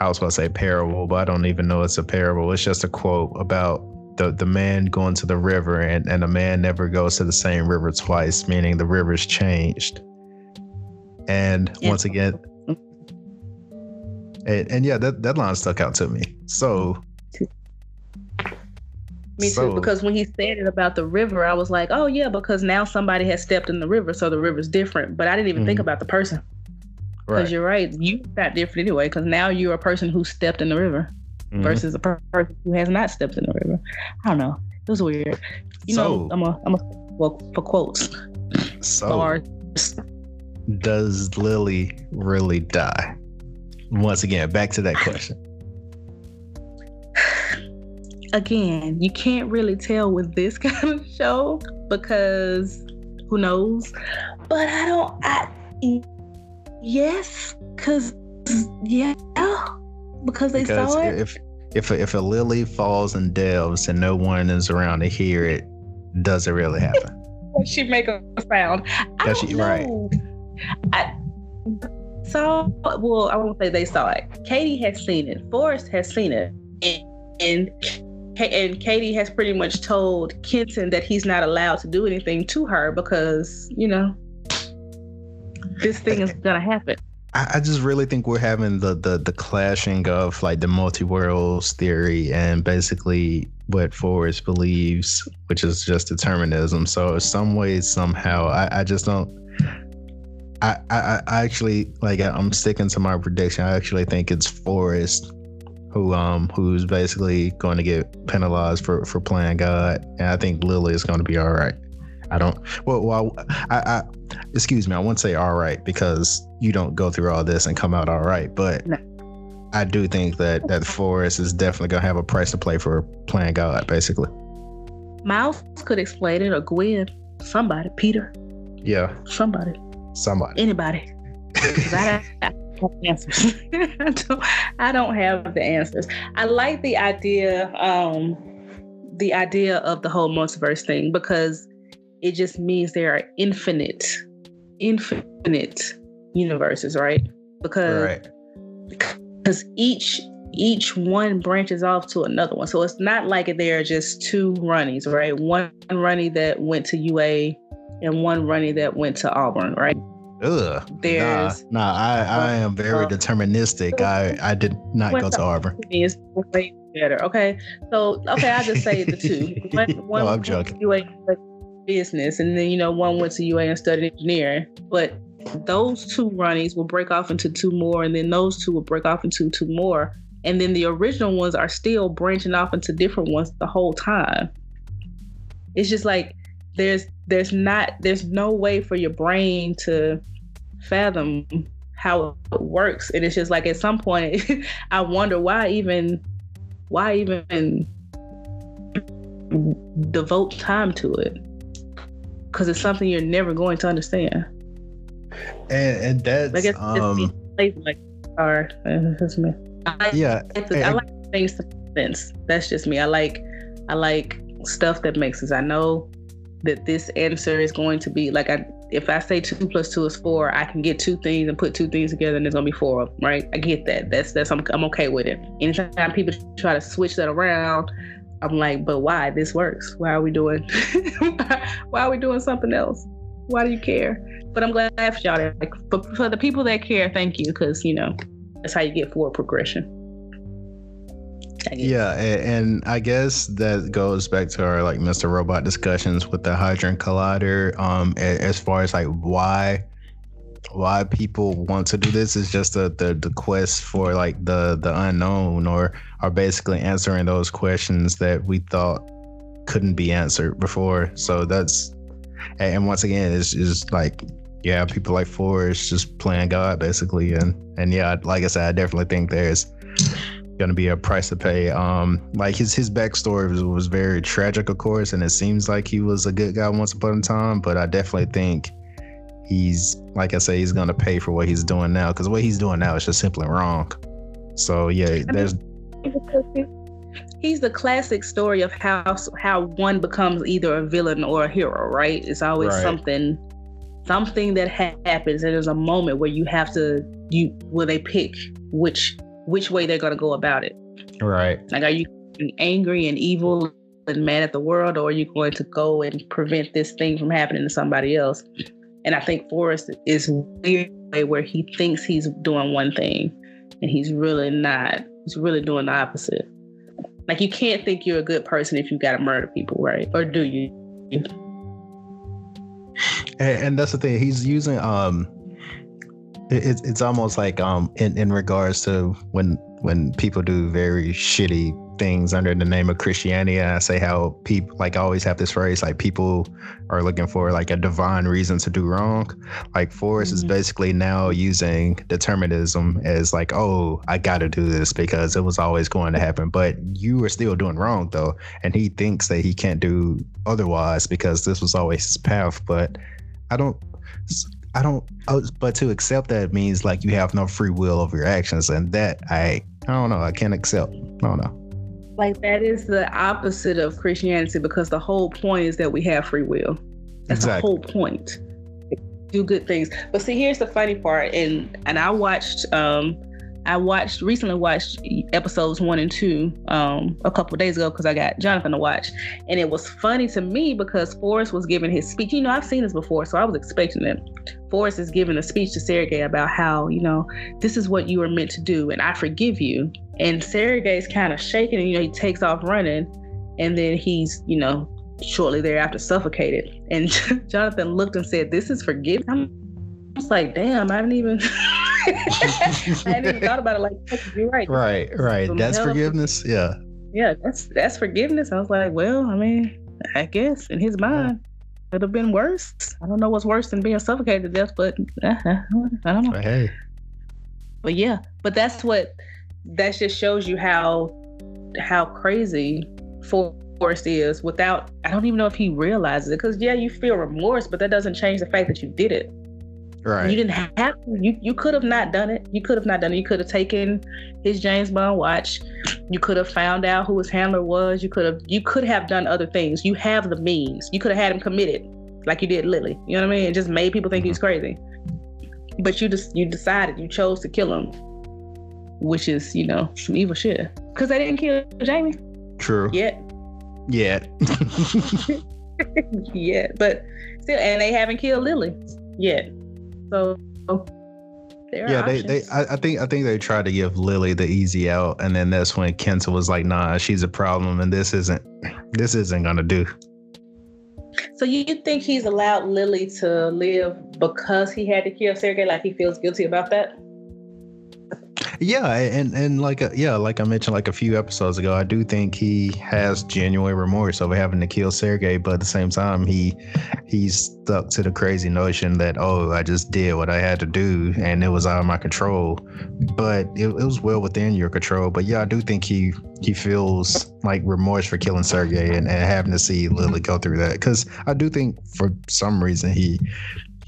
I was about to say parable, but I don't even know it's a parable. It's just a quote about the the man going to the river, and and a man never goes to the same river twice, meaning the river's changed. And Yeah. once again, and, and yeah, that that line stuck out to me. So Me So- too, because when he said it about the river, I was like, oh yeah, because now somebody has stepped in the river, so the river's different. But I didn't even think Mhm. about the person. Right, Because you're right, you got different anyway. Because now you're a person who stepped in the river Mhm. versus a person who has not stepped in the river. I don't know. It was weird. You So- know, I'm a I'm a well for quotes. so Bars. does Lily really die? Once again, back to that question. again, you can't really tell with this kind of show because who knows? But I don't. I yes, because yeah, because they because saw it. if if a, if a lily falls and Devs and no one is around to hear it, does it really happen? she make a sound. I Does don't she- right. I saw. Well, I won't say they saw it. Katie has seen it. Forrest has seen it, and and, and Katie has pretty much told Kenton that he's not allowed to do anything to her because you know this thing is gonna happen. I, I just really think we're having the, the the clashing of like the multi-worlds theory and basically what Forrest believes, which is just determinism. So some ways, somehow, I, I just don't. I, I I actually like I'm sticking to my prediction. I actually think it's Forrest who um who's basically going to get penalized for for playing God, and I think Lily is going to be all right. I don't. Well, well I, I excuse me. I won't say all right because you don't go through all this and come out all right. But No. I do think that that Forrest is definitely gonna have a price to play for playing God, basically. Miles could explain it, or Gwen, somebody, Peter, Yeah, somebody, somebody. anybody. I, I don't have the answers. I, don't, I don't have the answers. I like the idea, um, the idea of the whole multiverse thing because it just means there are infinite, infinite universes, right? Because right. because each each one branches off to another one. So it's not like there are just two runnies, right? One runny that went to UA and one runny that went to Auburn, right? Ugh. There's nah, nah. I I am very deterministic. I I did not go to Auburn. is way better. Okay, so okay, I just say the two. One, one No, I'm joking. UA business, and then you know one went to UA and studied engineering. But those two runnies will break off into two more, and then those two will break off into two more, and then the original ones are still branching off into different ones the whole time. It's just like there's there's not there's no way for your brain to fathom how it works and it's just like at some point i wonder why even why even devote time to it because it's something you're never going to understand and and that's I guess um, it's like sorry that's me I, yeah I, I like things to make sense that's just me i like i like stuff that makes sense i know that this answer is going to be like I if I say two plus two is four, I can get two things and put two things together and there's gonna be four of them, right? I get that. That's that's I'm I'm okay with it. Anytime people try to switch that around, I'm like, but why? This works. Why are we doing why are we doing something else? Why do you care? But I'm glad for y'all that like for, for the people that care, thank you, because you know, that's how you get forward progression. Yeah, and, and, I guess that goes back to our like Mr. Robot discussions with the Hadron Collider. Um, as far as like why why people want to do this is just the, the the quest for like the the unknown, or are basically answering those questions that we thought couldn't be answered before. So that's and once again, it's just like yeah, people like Forrest just playing God basically, and and yeah, like I said, I definitely think there's to be a price to pay. Um, like his his backstory was, was very tragic, of course, and it seems like he was a good guy once upon a time. But I definitely think he's, like I say, he's going to pay for what he's doing now because what he's doing now is just simply wrong. So yeah, there's. He's the classic story of how how one becomes either a villain or a hero, right? It's always right. something something that happens and there's a moment where you have to you where they pick which which way they're going to go about it. Right. Like, are you angry and evil and mad at the world, or are you going to go and prevent this thing from happening to somebody else? And I think Forrest is weird where he thinks he's doing one thing and he's really not. He's really doing the opposite. Like you can't think you're a good person if you got to murder people, right? Or do you? And, and that's the thing. He's using um it's it's almost like um in, in regards to when when people do very shitty things under the name of Christianity and I say how people like I always have this phrase like people are looking for like a divine reason to do wrong. Like Forrest mm-hmm. is basically now using determinism as like, oh, I gotta do this because it was always going to happen. But you are still doing wrong though. And he thinks that he can't do otherwise because this was always his path. But I don't I don't, oh, but to accept that means like you have no free will of your actions, and that I, I don't know, I can't accept. I don't know. Like that is the opposite of Christianity because the whole point is that we have free will. That's exactly. the whole point. Do good things. But see, here's the funny part, and and I watched um I watched recently watched episodes one and two um, a couple days ago because I got Jonathan to watch, and it was funny to me because Forrest was giving his speech. You know, I've seen this before, so I was expecting it. Forrest is giving a speech to Sergey about how you know this is what you were meant to do, and I forgive you. And Sergey's kind of shaking, and you know he takes off running, and then he's you know shortly thereafter suffocated. And Jonathan looked and said, "This is forgiveness." I was like, "Damn, I haven't even." I hadn't even thought about it like you're right. Right, right. that's forgiveness. Yeah. Yeah, that's that's forgiveness. I was like, well, I mean, I guess in his mind, it would have been worse. I don't know what's worse than being suffocated to death, but uh, I don't know. Hey. But yeah, but that's what that just shows you how how crazy Forrest is without I don't even know if he realizes it because yeah, you feel remorse, but that doesn't change the fact that you did it. Right. You didn't have. You you could have not done it. You could have not done it. You could have taken his James Bond watch. You could have found out who his handler was. You could have you could have done other things. You have the means. You could have had him committed, like you did Lily. You know what I mean? It just made people think mm-hmm. he was crazy. But you just you decided you chose to kill him, which is you know some evil shit. Because they didn't kill Jamie. True. Yet. Yet. yeah, but still, and they haven't killed Lily yet. So yeah, they, they I, I, think I think they tried to give Lily the easy out, and then that's when Kenton was like, "Nah, she's a problem, and this isn't this isn't gonna do." So you think he's allowed Lily to live because he had to kill Sergey? Like he feels guilty about that? Yeah, and and like a, uh, yeah, like I mentioned like a few episodes ago, I do think he has genuine remorse over having to kill Sergey, but at the same time, he he's stuck to the crazy notion that oh, I just did what I had to do and it was out of my control. But it, it was well within your control. But yeah, I do think he he feels like remorse for killing Sergey and, and having to see Lily go through that because I do think for some reason he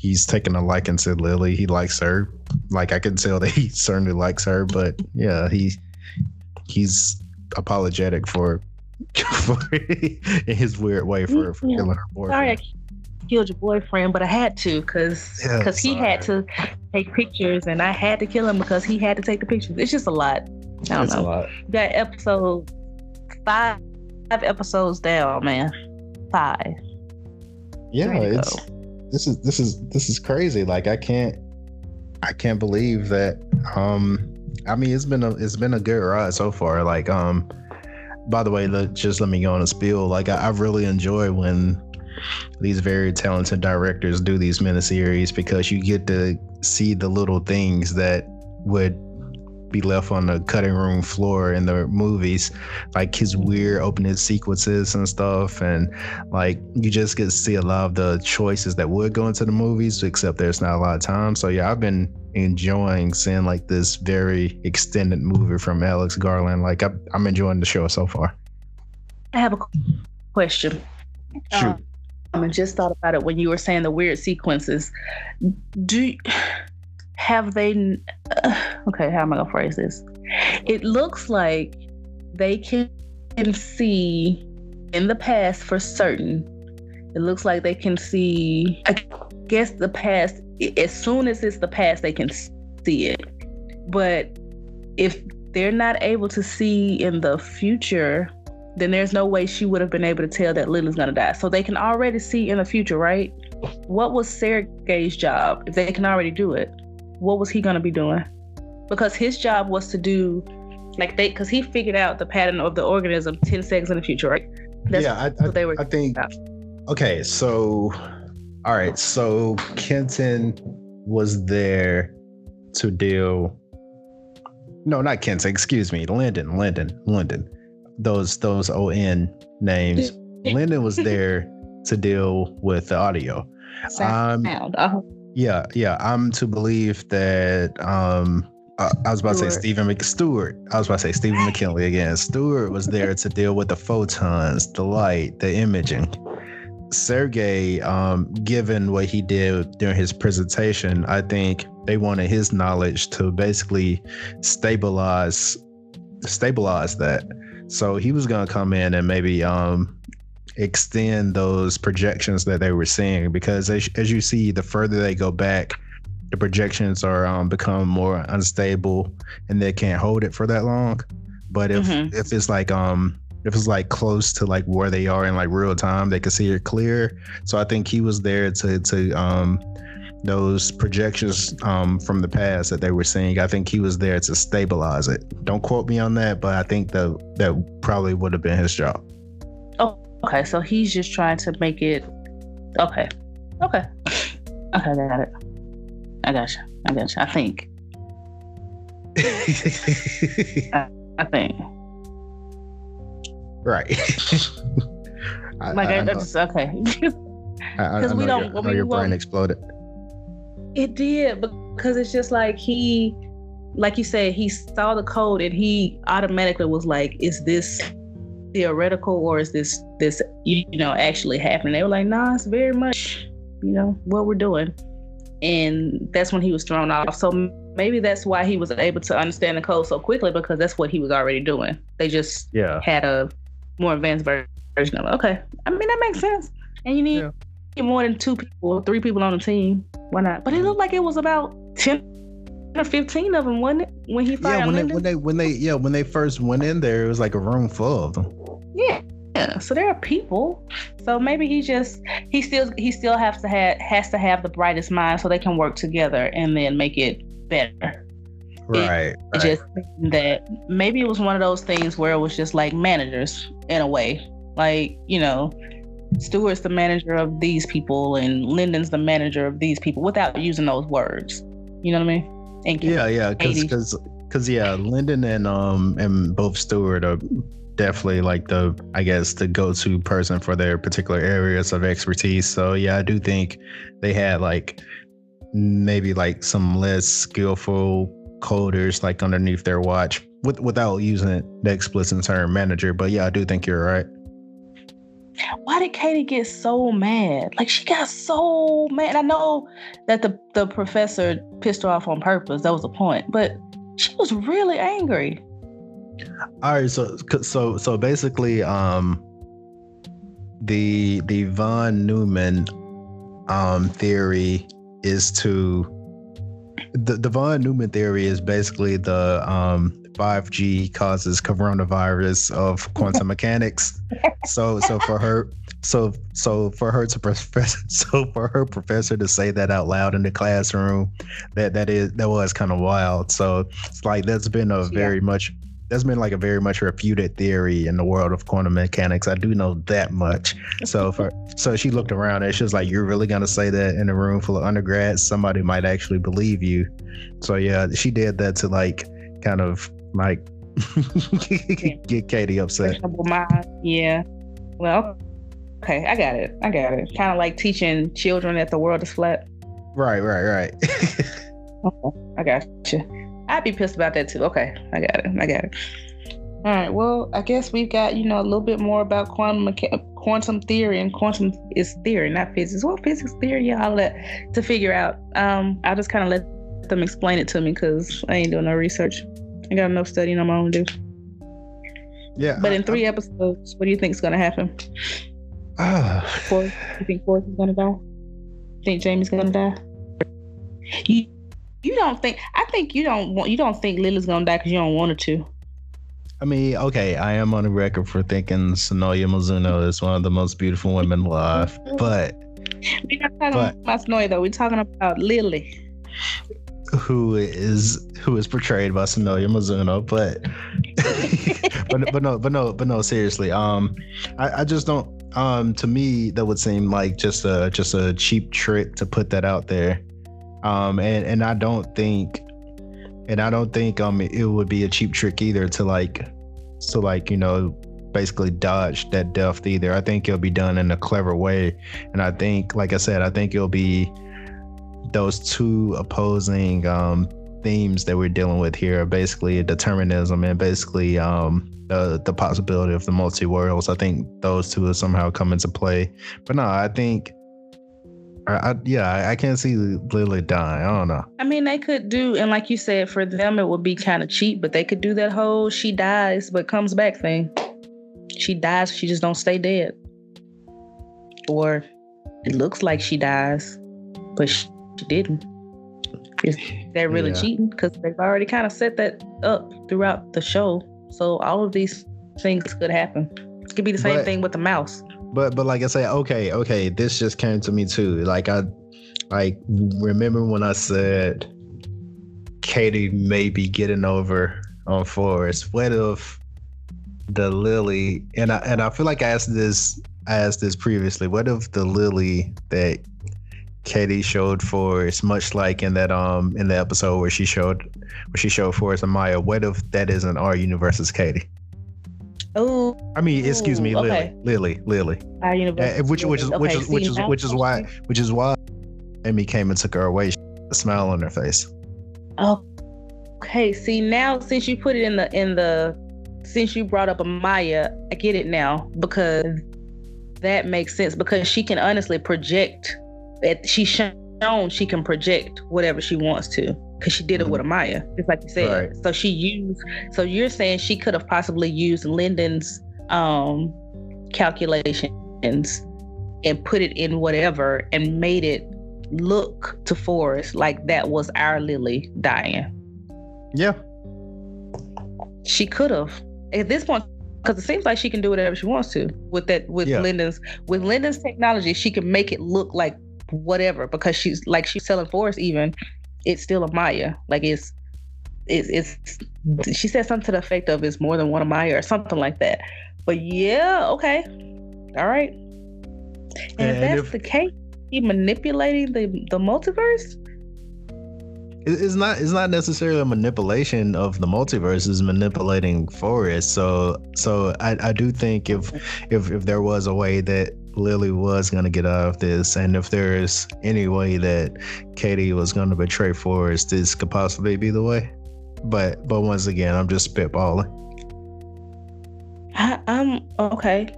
he's taken a liking to Lily. He likes her. Like I can tell that he certainly likes her, but yeah, he he's apologetic for for in his weird way for, for yeah. killing her boyfriend. Sorry, I killed your boyfriend, but I had to because because yeah, he had to take pictures, and I had to kill him because he had to take the pictures. It's just a lot. I don't it's know. Got episode five, five episodes down, man. Five. Yeah, it's go this is this is this is crazy. Like I can't I can't believe that um I mean it's been a it's been a good ride so far. Like um by the way, let, just let me go on a spiel. Like I, I really enjoy when these very talented directors do these miniseries because you get to see the little things that would be left on the cutting room floor in the movies, like his weird opening sequences and stuff. And like you just get to see a lot of the choices that would go into the movies, except there's not a lot of time. So yeah, I've been enjoying seeing like this very extended movie from Alex Garland. Like I, I'm enjoying the show so far. I have a question. Shoot. Um, I just thought about it when you were saying the weird sequences. Do have they uh, okay how am i gonna phrase this? It looks like they can see in the past for certain. It looks like they can see i guess the past as soon as it's the past they can see it. But if they're not able to see in the future then there's no way she would have been able to tell that lily's gonna die. So they can already see in the future right? What was sergey's job if they can already do it what was he going to be doing? Because his job was to do like they because he figured out the pattern of the organism 10 seconds in the future, right? That's yeah, I, they were I think about. okay, so all right, so Kenton was there to deal no, not Kenton, excuse me, Lyndon, Lyndon, Lyndon. Those those ON names. Lyndon was there to deal with the audio. Sound. Um, uh-huh. Yeah, yeah. I'm to believe that um uh, I was about Stewart. to say Stephen McStewart. I was about to say Stephen McKinley again. Stewart was there to deal with the photons, the light, the imaging. Sergey, um, given what he did during his presentation, I think they wanted his knowledge to basically stabilize stabilize that. So he was gonna come in and maybe um extend those projections that they were seeing because as, as you see the further they go back the projections are um, become more unstable and they can't hold it for that long but if mm-hmm. if it's like um if it's like close to like where they are in like real time they can see it clear so i think he was there to to um those projections um, from the past that they were seeing. I think he was there to stabilize it. Don't quote me on that, but I think that that probably would have been his job. Okay, so he's just trying to make it. Okay, okay, okay. I got it. I got you. I got you. I think. I, I, think. Right. like I, I, I just okay. Because we don't. Your, I know your brain exploded. It did because it's just like he, like you said, he saw the code and he automatically was like, "Is this theoretical or is this this you know actually happening? They were like nah it's very much you know what we're doing. And that's when he was thrown off. So maybe that's why he was able to understand the code so quickly because that's what he was already doing. They just yeah. had a more advanced version of it. Okay. I mean that makes sense. And you need yeah. more than two people three people on the team. Why not? But it looked like it was about 10 or 15 of them wasn't it when he fired yeah when they, when they when they yeah when they first went in there it was like a room full of them yeah. Yeah. So there are people. So maybe he just he still he still has to have has to have the brightest mind so they can work together and then make it better. Right. It, right. Just that maybe it was one of those things where it was just like managers in a way. Like, you know, Stewart's the manager of these people and Lyndon's the manager of these people without using those words. You know what I mean? And yeah, yeah, because Cause yeah, Lyndon and um and both Stewart are definitely like the I guess the go-to person for their particular areas of expertise. So yeah, I do think they had like maybe like some less skillful coders like underneath their watch with, without using the explicit term manager. But yeah, I do think you're right. Why did Katie get so mad? Like she got so mad. I know that the the professor pissed her off on purpose. That was the point. But she was really angry. All right, so so so basically, um, the the von Neumann um theory is to the, the von Neumann theory is basically the um 5G causes coronavirus of quantum mechanics. So so for her so so for her to profess so for her professor to say that out loud in the classroom that that is that was kind of wild. So it's like that's been a very yeah. much that's been like a very much refuted theory in the world of quantum mechanics. I do know that much. So for so she looked around and she was like, "You're really gonna say that in a room full of undergrads? Somebody might actually believe you." So yeah, she did that to like kind of like get Katie upset. Yeah. Well, okay, I got it. I got it. Kind of like teaching children that the world is flat. Right, right, right. okay, I got you. I'd be pissed about that too. Okay, I got it. I got it. All right. Well, I guess we've got you know a little bit more about quantum mecha- quantum theory and quantum is theory, not physics. Well, physics theory, yeah, I'll let to figure out. Um, I'll just kind of let them explain it to me because I ain't doing no research. I got enough studying on my own to do. Yeah. But in 3 I, episodes, what do you think is gonna happen? Uh, Forrest, you think Forrest is gonna die? Think Jamie's gonna die? You you don't think? I think you don't want. You don't think Lily's gonna die because you don't want her to. I mean, okay, I am on the record for thinking Sonoya Mizuno is one of the most beautiful women alive, but we're not talking but, about Sonoya though. We're talking about Lily, who is who is portrayed by Sonoya Mizuno, but but but no, but no, but no, seriously, um, I, I just don't. Um, to me, that would seem like just a just a cheap trick to put that out there um, and and I don't think, and I don't think um it would be a cheap trick either to like, to like you know basically dodge that death either. I think it'll be done in a clever way, and I think, like I said, I think it'll be those two opposing um, themes that we're dealing with here, are basically determinism and basically um, the the possibility of the multi worlds. I think those two will somehow come into play. But no, I think I, I, yeah, I can't see Lily dying. I don't know. I mean, they could do, and like you said, for them it would be kind of cheap, but they could do that whole "she dies but comes back" thing. She dies, she just don't stay dead, or it looks like she dies, but she, she didn't. Is that really yeah. cheating? Because they've already kind of set that up throughout the show, so all of these things could happen. It could be the same but, thing with the mouse but but like I say, okay, okay, this just came to me too. Like I like remember when I said Katie may be getting over on Forrest. What if the Lily and I and I feel like I asked this I asked this previously. What if the Lily that Katie showed Forrest, much like in that um in the episode where she showed where she showed Forrest and Maya, what if that isn't our universe's Katie? Oh, I mean, excuse me, Lily, okay. Lily, Lily. Our universe, uh, which, which is, okay, which is, which is, which is why, which is why Amy came and took her away. A smile on her face. Oh, okay. See now, since you put it in the in the, since you brought up Amaya, I get it now because that makes sense because she can honestly project. That she's shown she can project whatever she wants to because she did it with mm-hmm. Amaya, just like you said. Right. So she used. So you're saying she could have possibly used Lyndon's um, calculations and put it in whatever and made it look to Forrest like that was our Lily dying. Yeah. She could have. At this point, because it seems like she can do whatever she wants to with that with yeah. Lyndon's with Lyndon's technology, she can make it look like whatever because she's like she's telling Forrest even it's still Amaya Like it's it's it's she said something to the effect of it's more than one Amaya or something like that. But yeah, okay. All right. And, and if that's if, the case, he manipulating the the multiverse? it's not it's not necessarily a manipulation of the multiverse it's manipulating Forrest so so I, I do think if if if there was a way that Lily was gonna get out of this and if there's any way that Katie was gonna betray Forrest this could possibly be the way but but once again I'm just spitballing I, I'm okay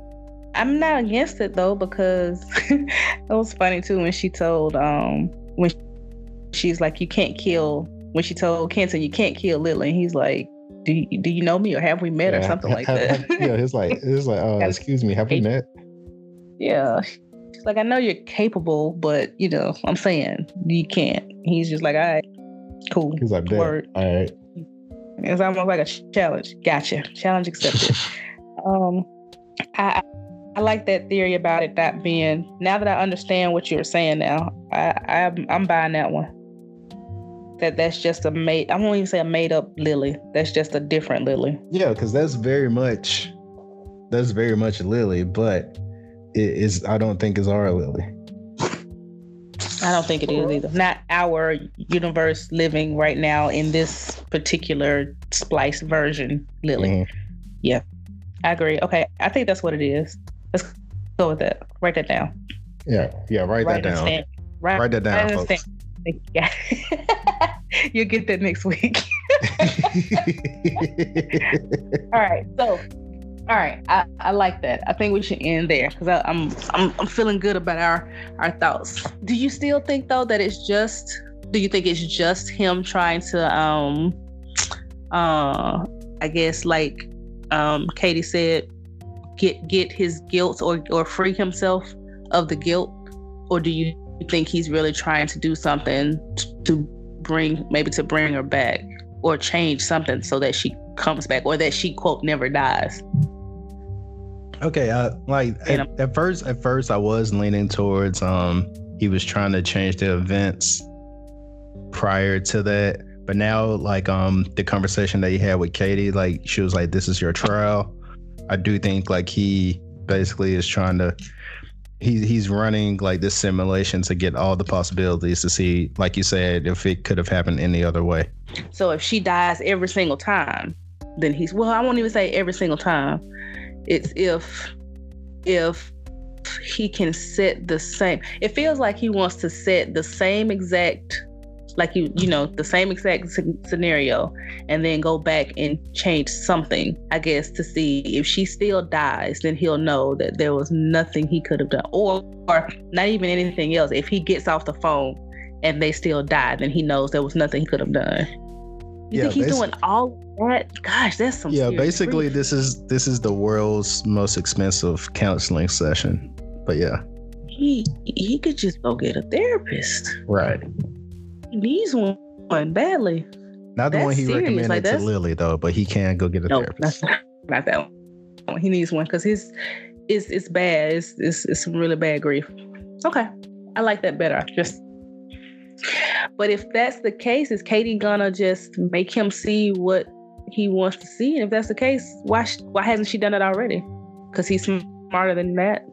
I'm not against it though because it was funny too when she told um when she's like, you can't kill. When she told Kenton, you can't kill Lily, and he's like, do you, do you know me or have we met yeah, or something like that? yeah, it's like it's like, oh, excuse me, have we met? Yeah, like, I know you're capable, but you know, I'm saying you can't. He's just like, all right, cool. He's like, word, all right. It's almost like a challenge. Gotcha. Challenge accepted. um, I I like that theory about it not being. Now that I understand what you're saying, now I, I I'm buying that one that that's just a made I won't even say a made up lily. That's just a different lily. Yeah, because that's very much that's very much Lily, but it is I don't think is our Lily. I don't think it is either. Not our universe living right now in this particular splice version Lily. Mm-hmm. Yeah. I agree. Okay. I think that's what it is. Let's go with that. Write that down. Yeah. Yeah. Write, write that down. Write, write that down. Folks. Yeah. You'll get that next week. all right. So, all right. I, I like that. I think we should end there because I'm I'm I'm feeling good about our our thoughts. Do you still think though that it's just? Do you think it's just him trying to um uh I guess like um Katie said get get his guilt or or free himself of the guilt or do you think he's really trying to do something to bring maybe to bring her back or change something so that she comes back or that she quote never dies okay uh like at, at, first at first i was leaning towards um he was trying to change the events prior to that but now like um the conversation that he had with katie like she was like this is your trial i do think like he basically is trying to he he's running like this simulation to get all the possibilities to see, like you said, if it could have happened any other way. So if she dies every single time, then he's well, I won't even say every single time. It's if if he can set the same it feels like he wants to set the same exact like you you know the same exact scenario and then go back and change something i guess to see if she still dies then he'll know that there was nothing he could have done or, or not even anything else. If he gets off the phone and they still die then he knows there was nothing he could have done. You yeah, think he's doing all that gosh that's some yeah basically this is this is the world's most expensive counseling session but yeah he he could just go get a therapist right He needs one badly. Not the that's one he serious. recommended like, to Lily though, but he can go get a no, therapist. Not, not that one. He needs one because his it's it's bad. It's, it's it's some really bad grief. Okay, I like that better. Just, but if that's the case, is Katie gonna just make him see what he wants to see? And if that's the case, why why hasn't she done it already? Because he's smarter than that.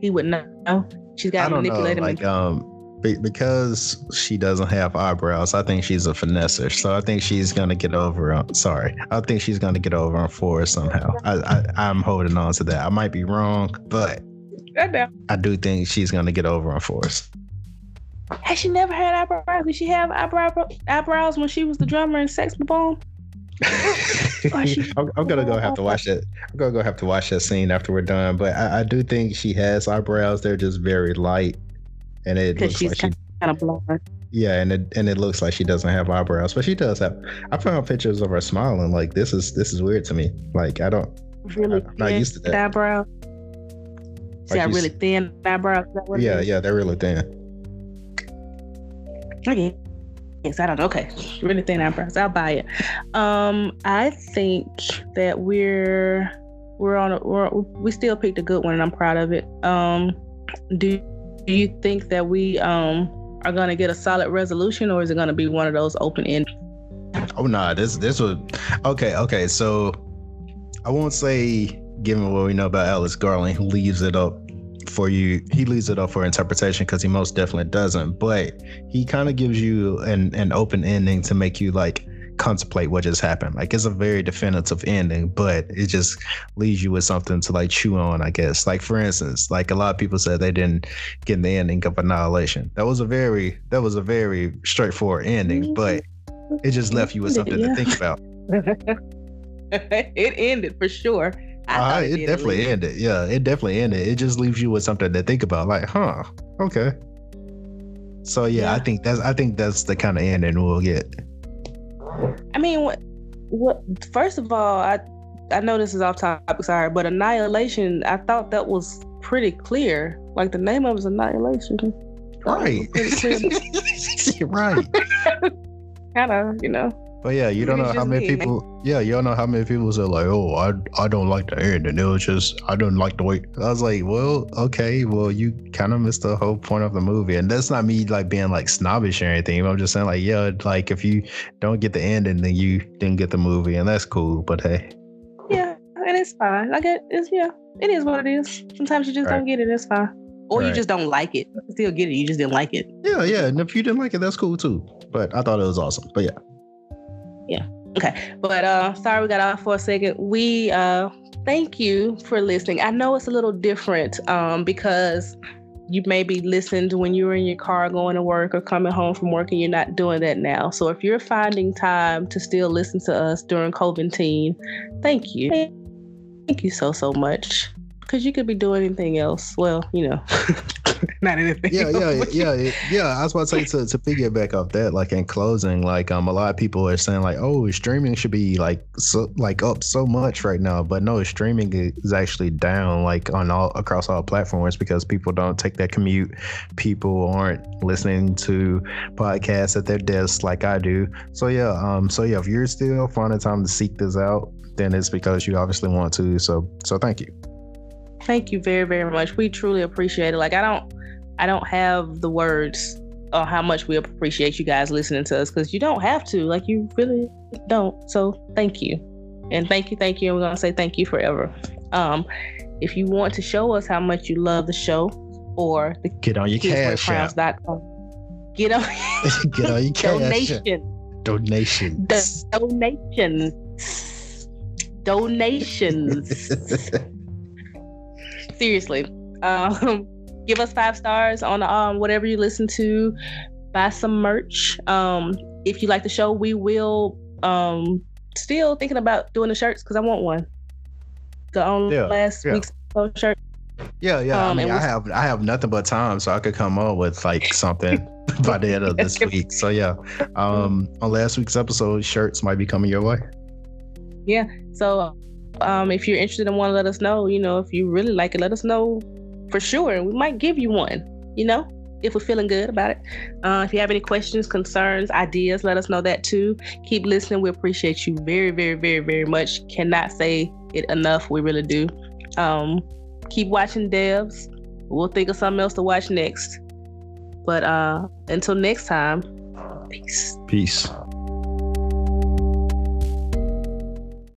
He would know. She's got to manipulate know, him. Like um, because she doesn't have eyebrows, I think she's a finesser. So I think she's gonna get over. On, sorry, I think she's gonna get over on Forrest somehow. I, I am holding on to that. I might be wrong, but I do think she's gonna get over on Forrest. Has she never had eyebrows? Did she have eyebrow eyebrows when she was the drummer in Sex Boom? I'm, I'm, gonna go have to watch that. I'm gonna go have to watch that scene after we're done. But I, I do think she has eyebrows. They're just very light and it looks like kind of blonde. Yeah, and it and it looks like she doesn't have eyebrows, but she does have. I found pictures of her smiling. Like this is this is weird to me. Like I don't. Really I'm not used to that. Eyebrow. She got really thin eyebrows. Yeah, yeah, they're really thin. Okay. Yes, I don't know. Okay, really thin eyebrows. I'll buy it. Um, I think that we're we're on a, we're, we still picked a good one, and I'm proud of it. Um, do do you think that we um are gonna get a solid resolution, or is it gonna be one of those open end? Oh no, nah, this this would okay, okay. So I won't say given what we know about Alex Garland, leaves it up for you. He leaves it up for interpretation because he most definitely doesn't. But he kind of gives you an an open ending to make you like contemplate what just happened. Like it's a very definitive ending, but it just leaves you with something to like chew on, I guess. Like for instance, like a lot of people said they didn't get the ending of Annihilation. That was a very that was a very straightforward ending, mm-hmm. but it just left you with something yeah. to think about. it ended for sure. Uh, it, it definitely ended. Yeah, it definitely ended. It just leaves you with something to think about. Like, huh? Okay. So yeah, yeah. I think that's I think that's the kind of ending we'll get. I mean, what? What? First of all, I I know this is off topic, sorry, but Annihilation. I thought that was pretty clear. Like the name of it is Annihilation. Right. right. kind of, you know. But yeah, you don't know how many me. people. Yeah, you don't know how many people say like, "Oh, I I don't like the end," and it was just I don't like the way. I was like, well, okay, well, you kind of missed the whole point of the movie, and that's not me like being like snobbish or anything. I'm just saying like, yeah, like if you don't get the end, and then you didn't get the movie, and that's cool. But hey. Yeah, and it's fine. Like it is. Yeah, it is what it is. Sometimes you just right. don't get it. It's fine. Or right. you just don't like it. You still get it. You just didn't like it. Yeah, yeah. And if you didn't like it, that's cool too. But I thought it was awesome. But yeah. Yeah. Okay. But uh sorry we got off for a second. We uh thank you for listening. I know it's a little different um because you maybe listened when you were in your car going to work or coming home from work and you're not doing that now. So if you're finding time to still listen to us during COVID-19, thank you. Thank you so so much. Because you could be doing anything else. Well, you know. not anything. Yeah, yeah, yeah, yeah. I was about to say to to piggyback off that, like in closing, like um, a lot of people are saying like, oh, streaming should be like so like up so much right now, but no, streaming is actually down like on all across all platforms because people don't take that commute. People aren't listening to podcasts at their desks like I do. So yeah, um, so yeah, if you're still finding time to seek this out, then it's because you obviously want to. So so thank you. Thank you very, very much. We truly appreciate it. Like I don't I don't have the words on how much we appreciate you guys listening to us because you don't have to. Like you really don't. So thank you. And thank you, thank you. And we're gonna say thank you forever. Um, if you want to show us how much you love the show or the get on your cash app. Get on get on your cash donation. Donation. donations. Donations. Seriously. Um give us five stars on um whatever you listen to. Buy some merch. Um, if you like the show, we will um still thinking about doing the shirts because I want one. The on yeah, last yeah. week's shirt. Yeah, yeah. Um, I mean, I have I have nothing but time, so I could come up with like something by the end of this week. So yeah, um, on last week's episode, shirts might be coming your way. Yeah. So, um, if you're interested and want to let us know, you know, if you really like it, let us know for sure. We might give you one, you know, if we're feeling good about it. Uh, if you have any questions, concerns, ideas, let us know that too. Keep listening. We appreciate you very, very, very, very much. Cannot say it enough. We really do. Um, keep watching devs. We'll think of something else to watch next. But uh, until next time, peace. Peace.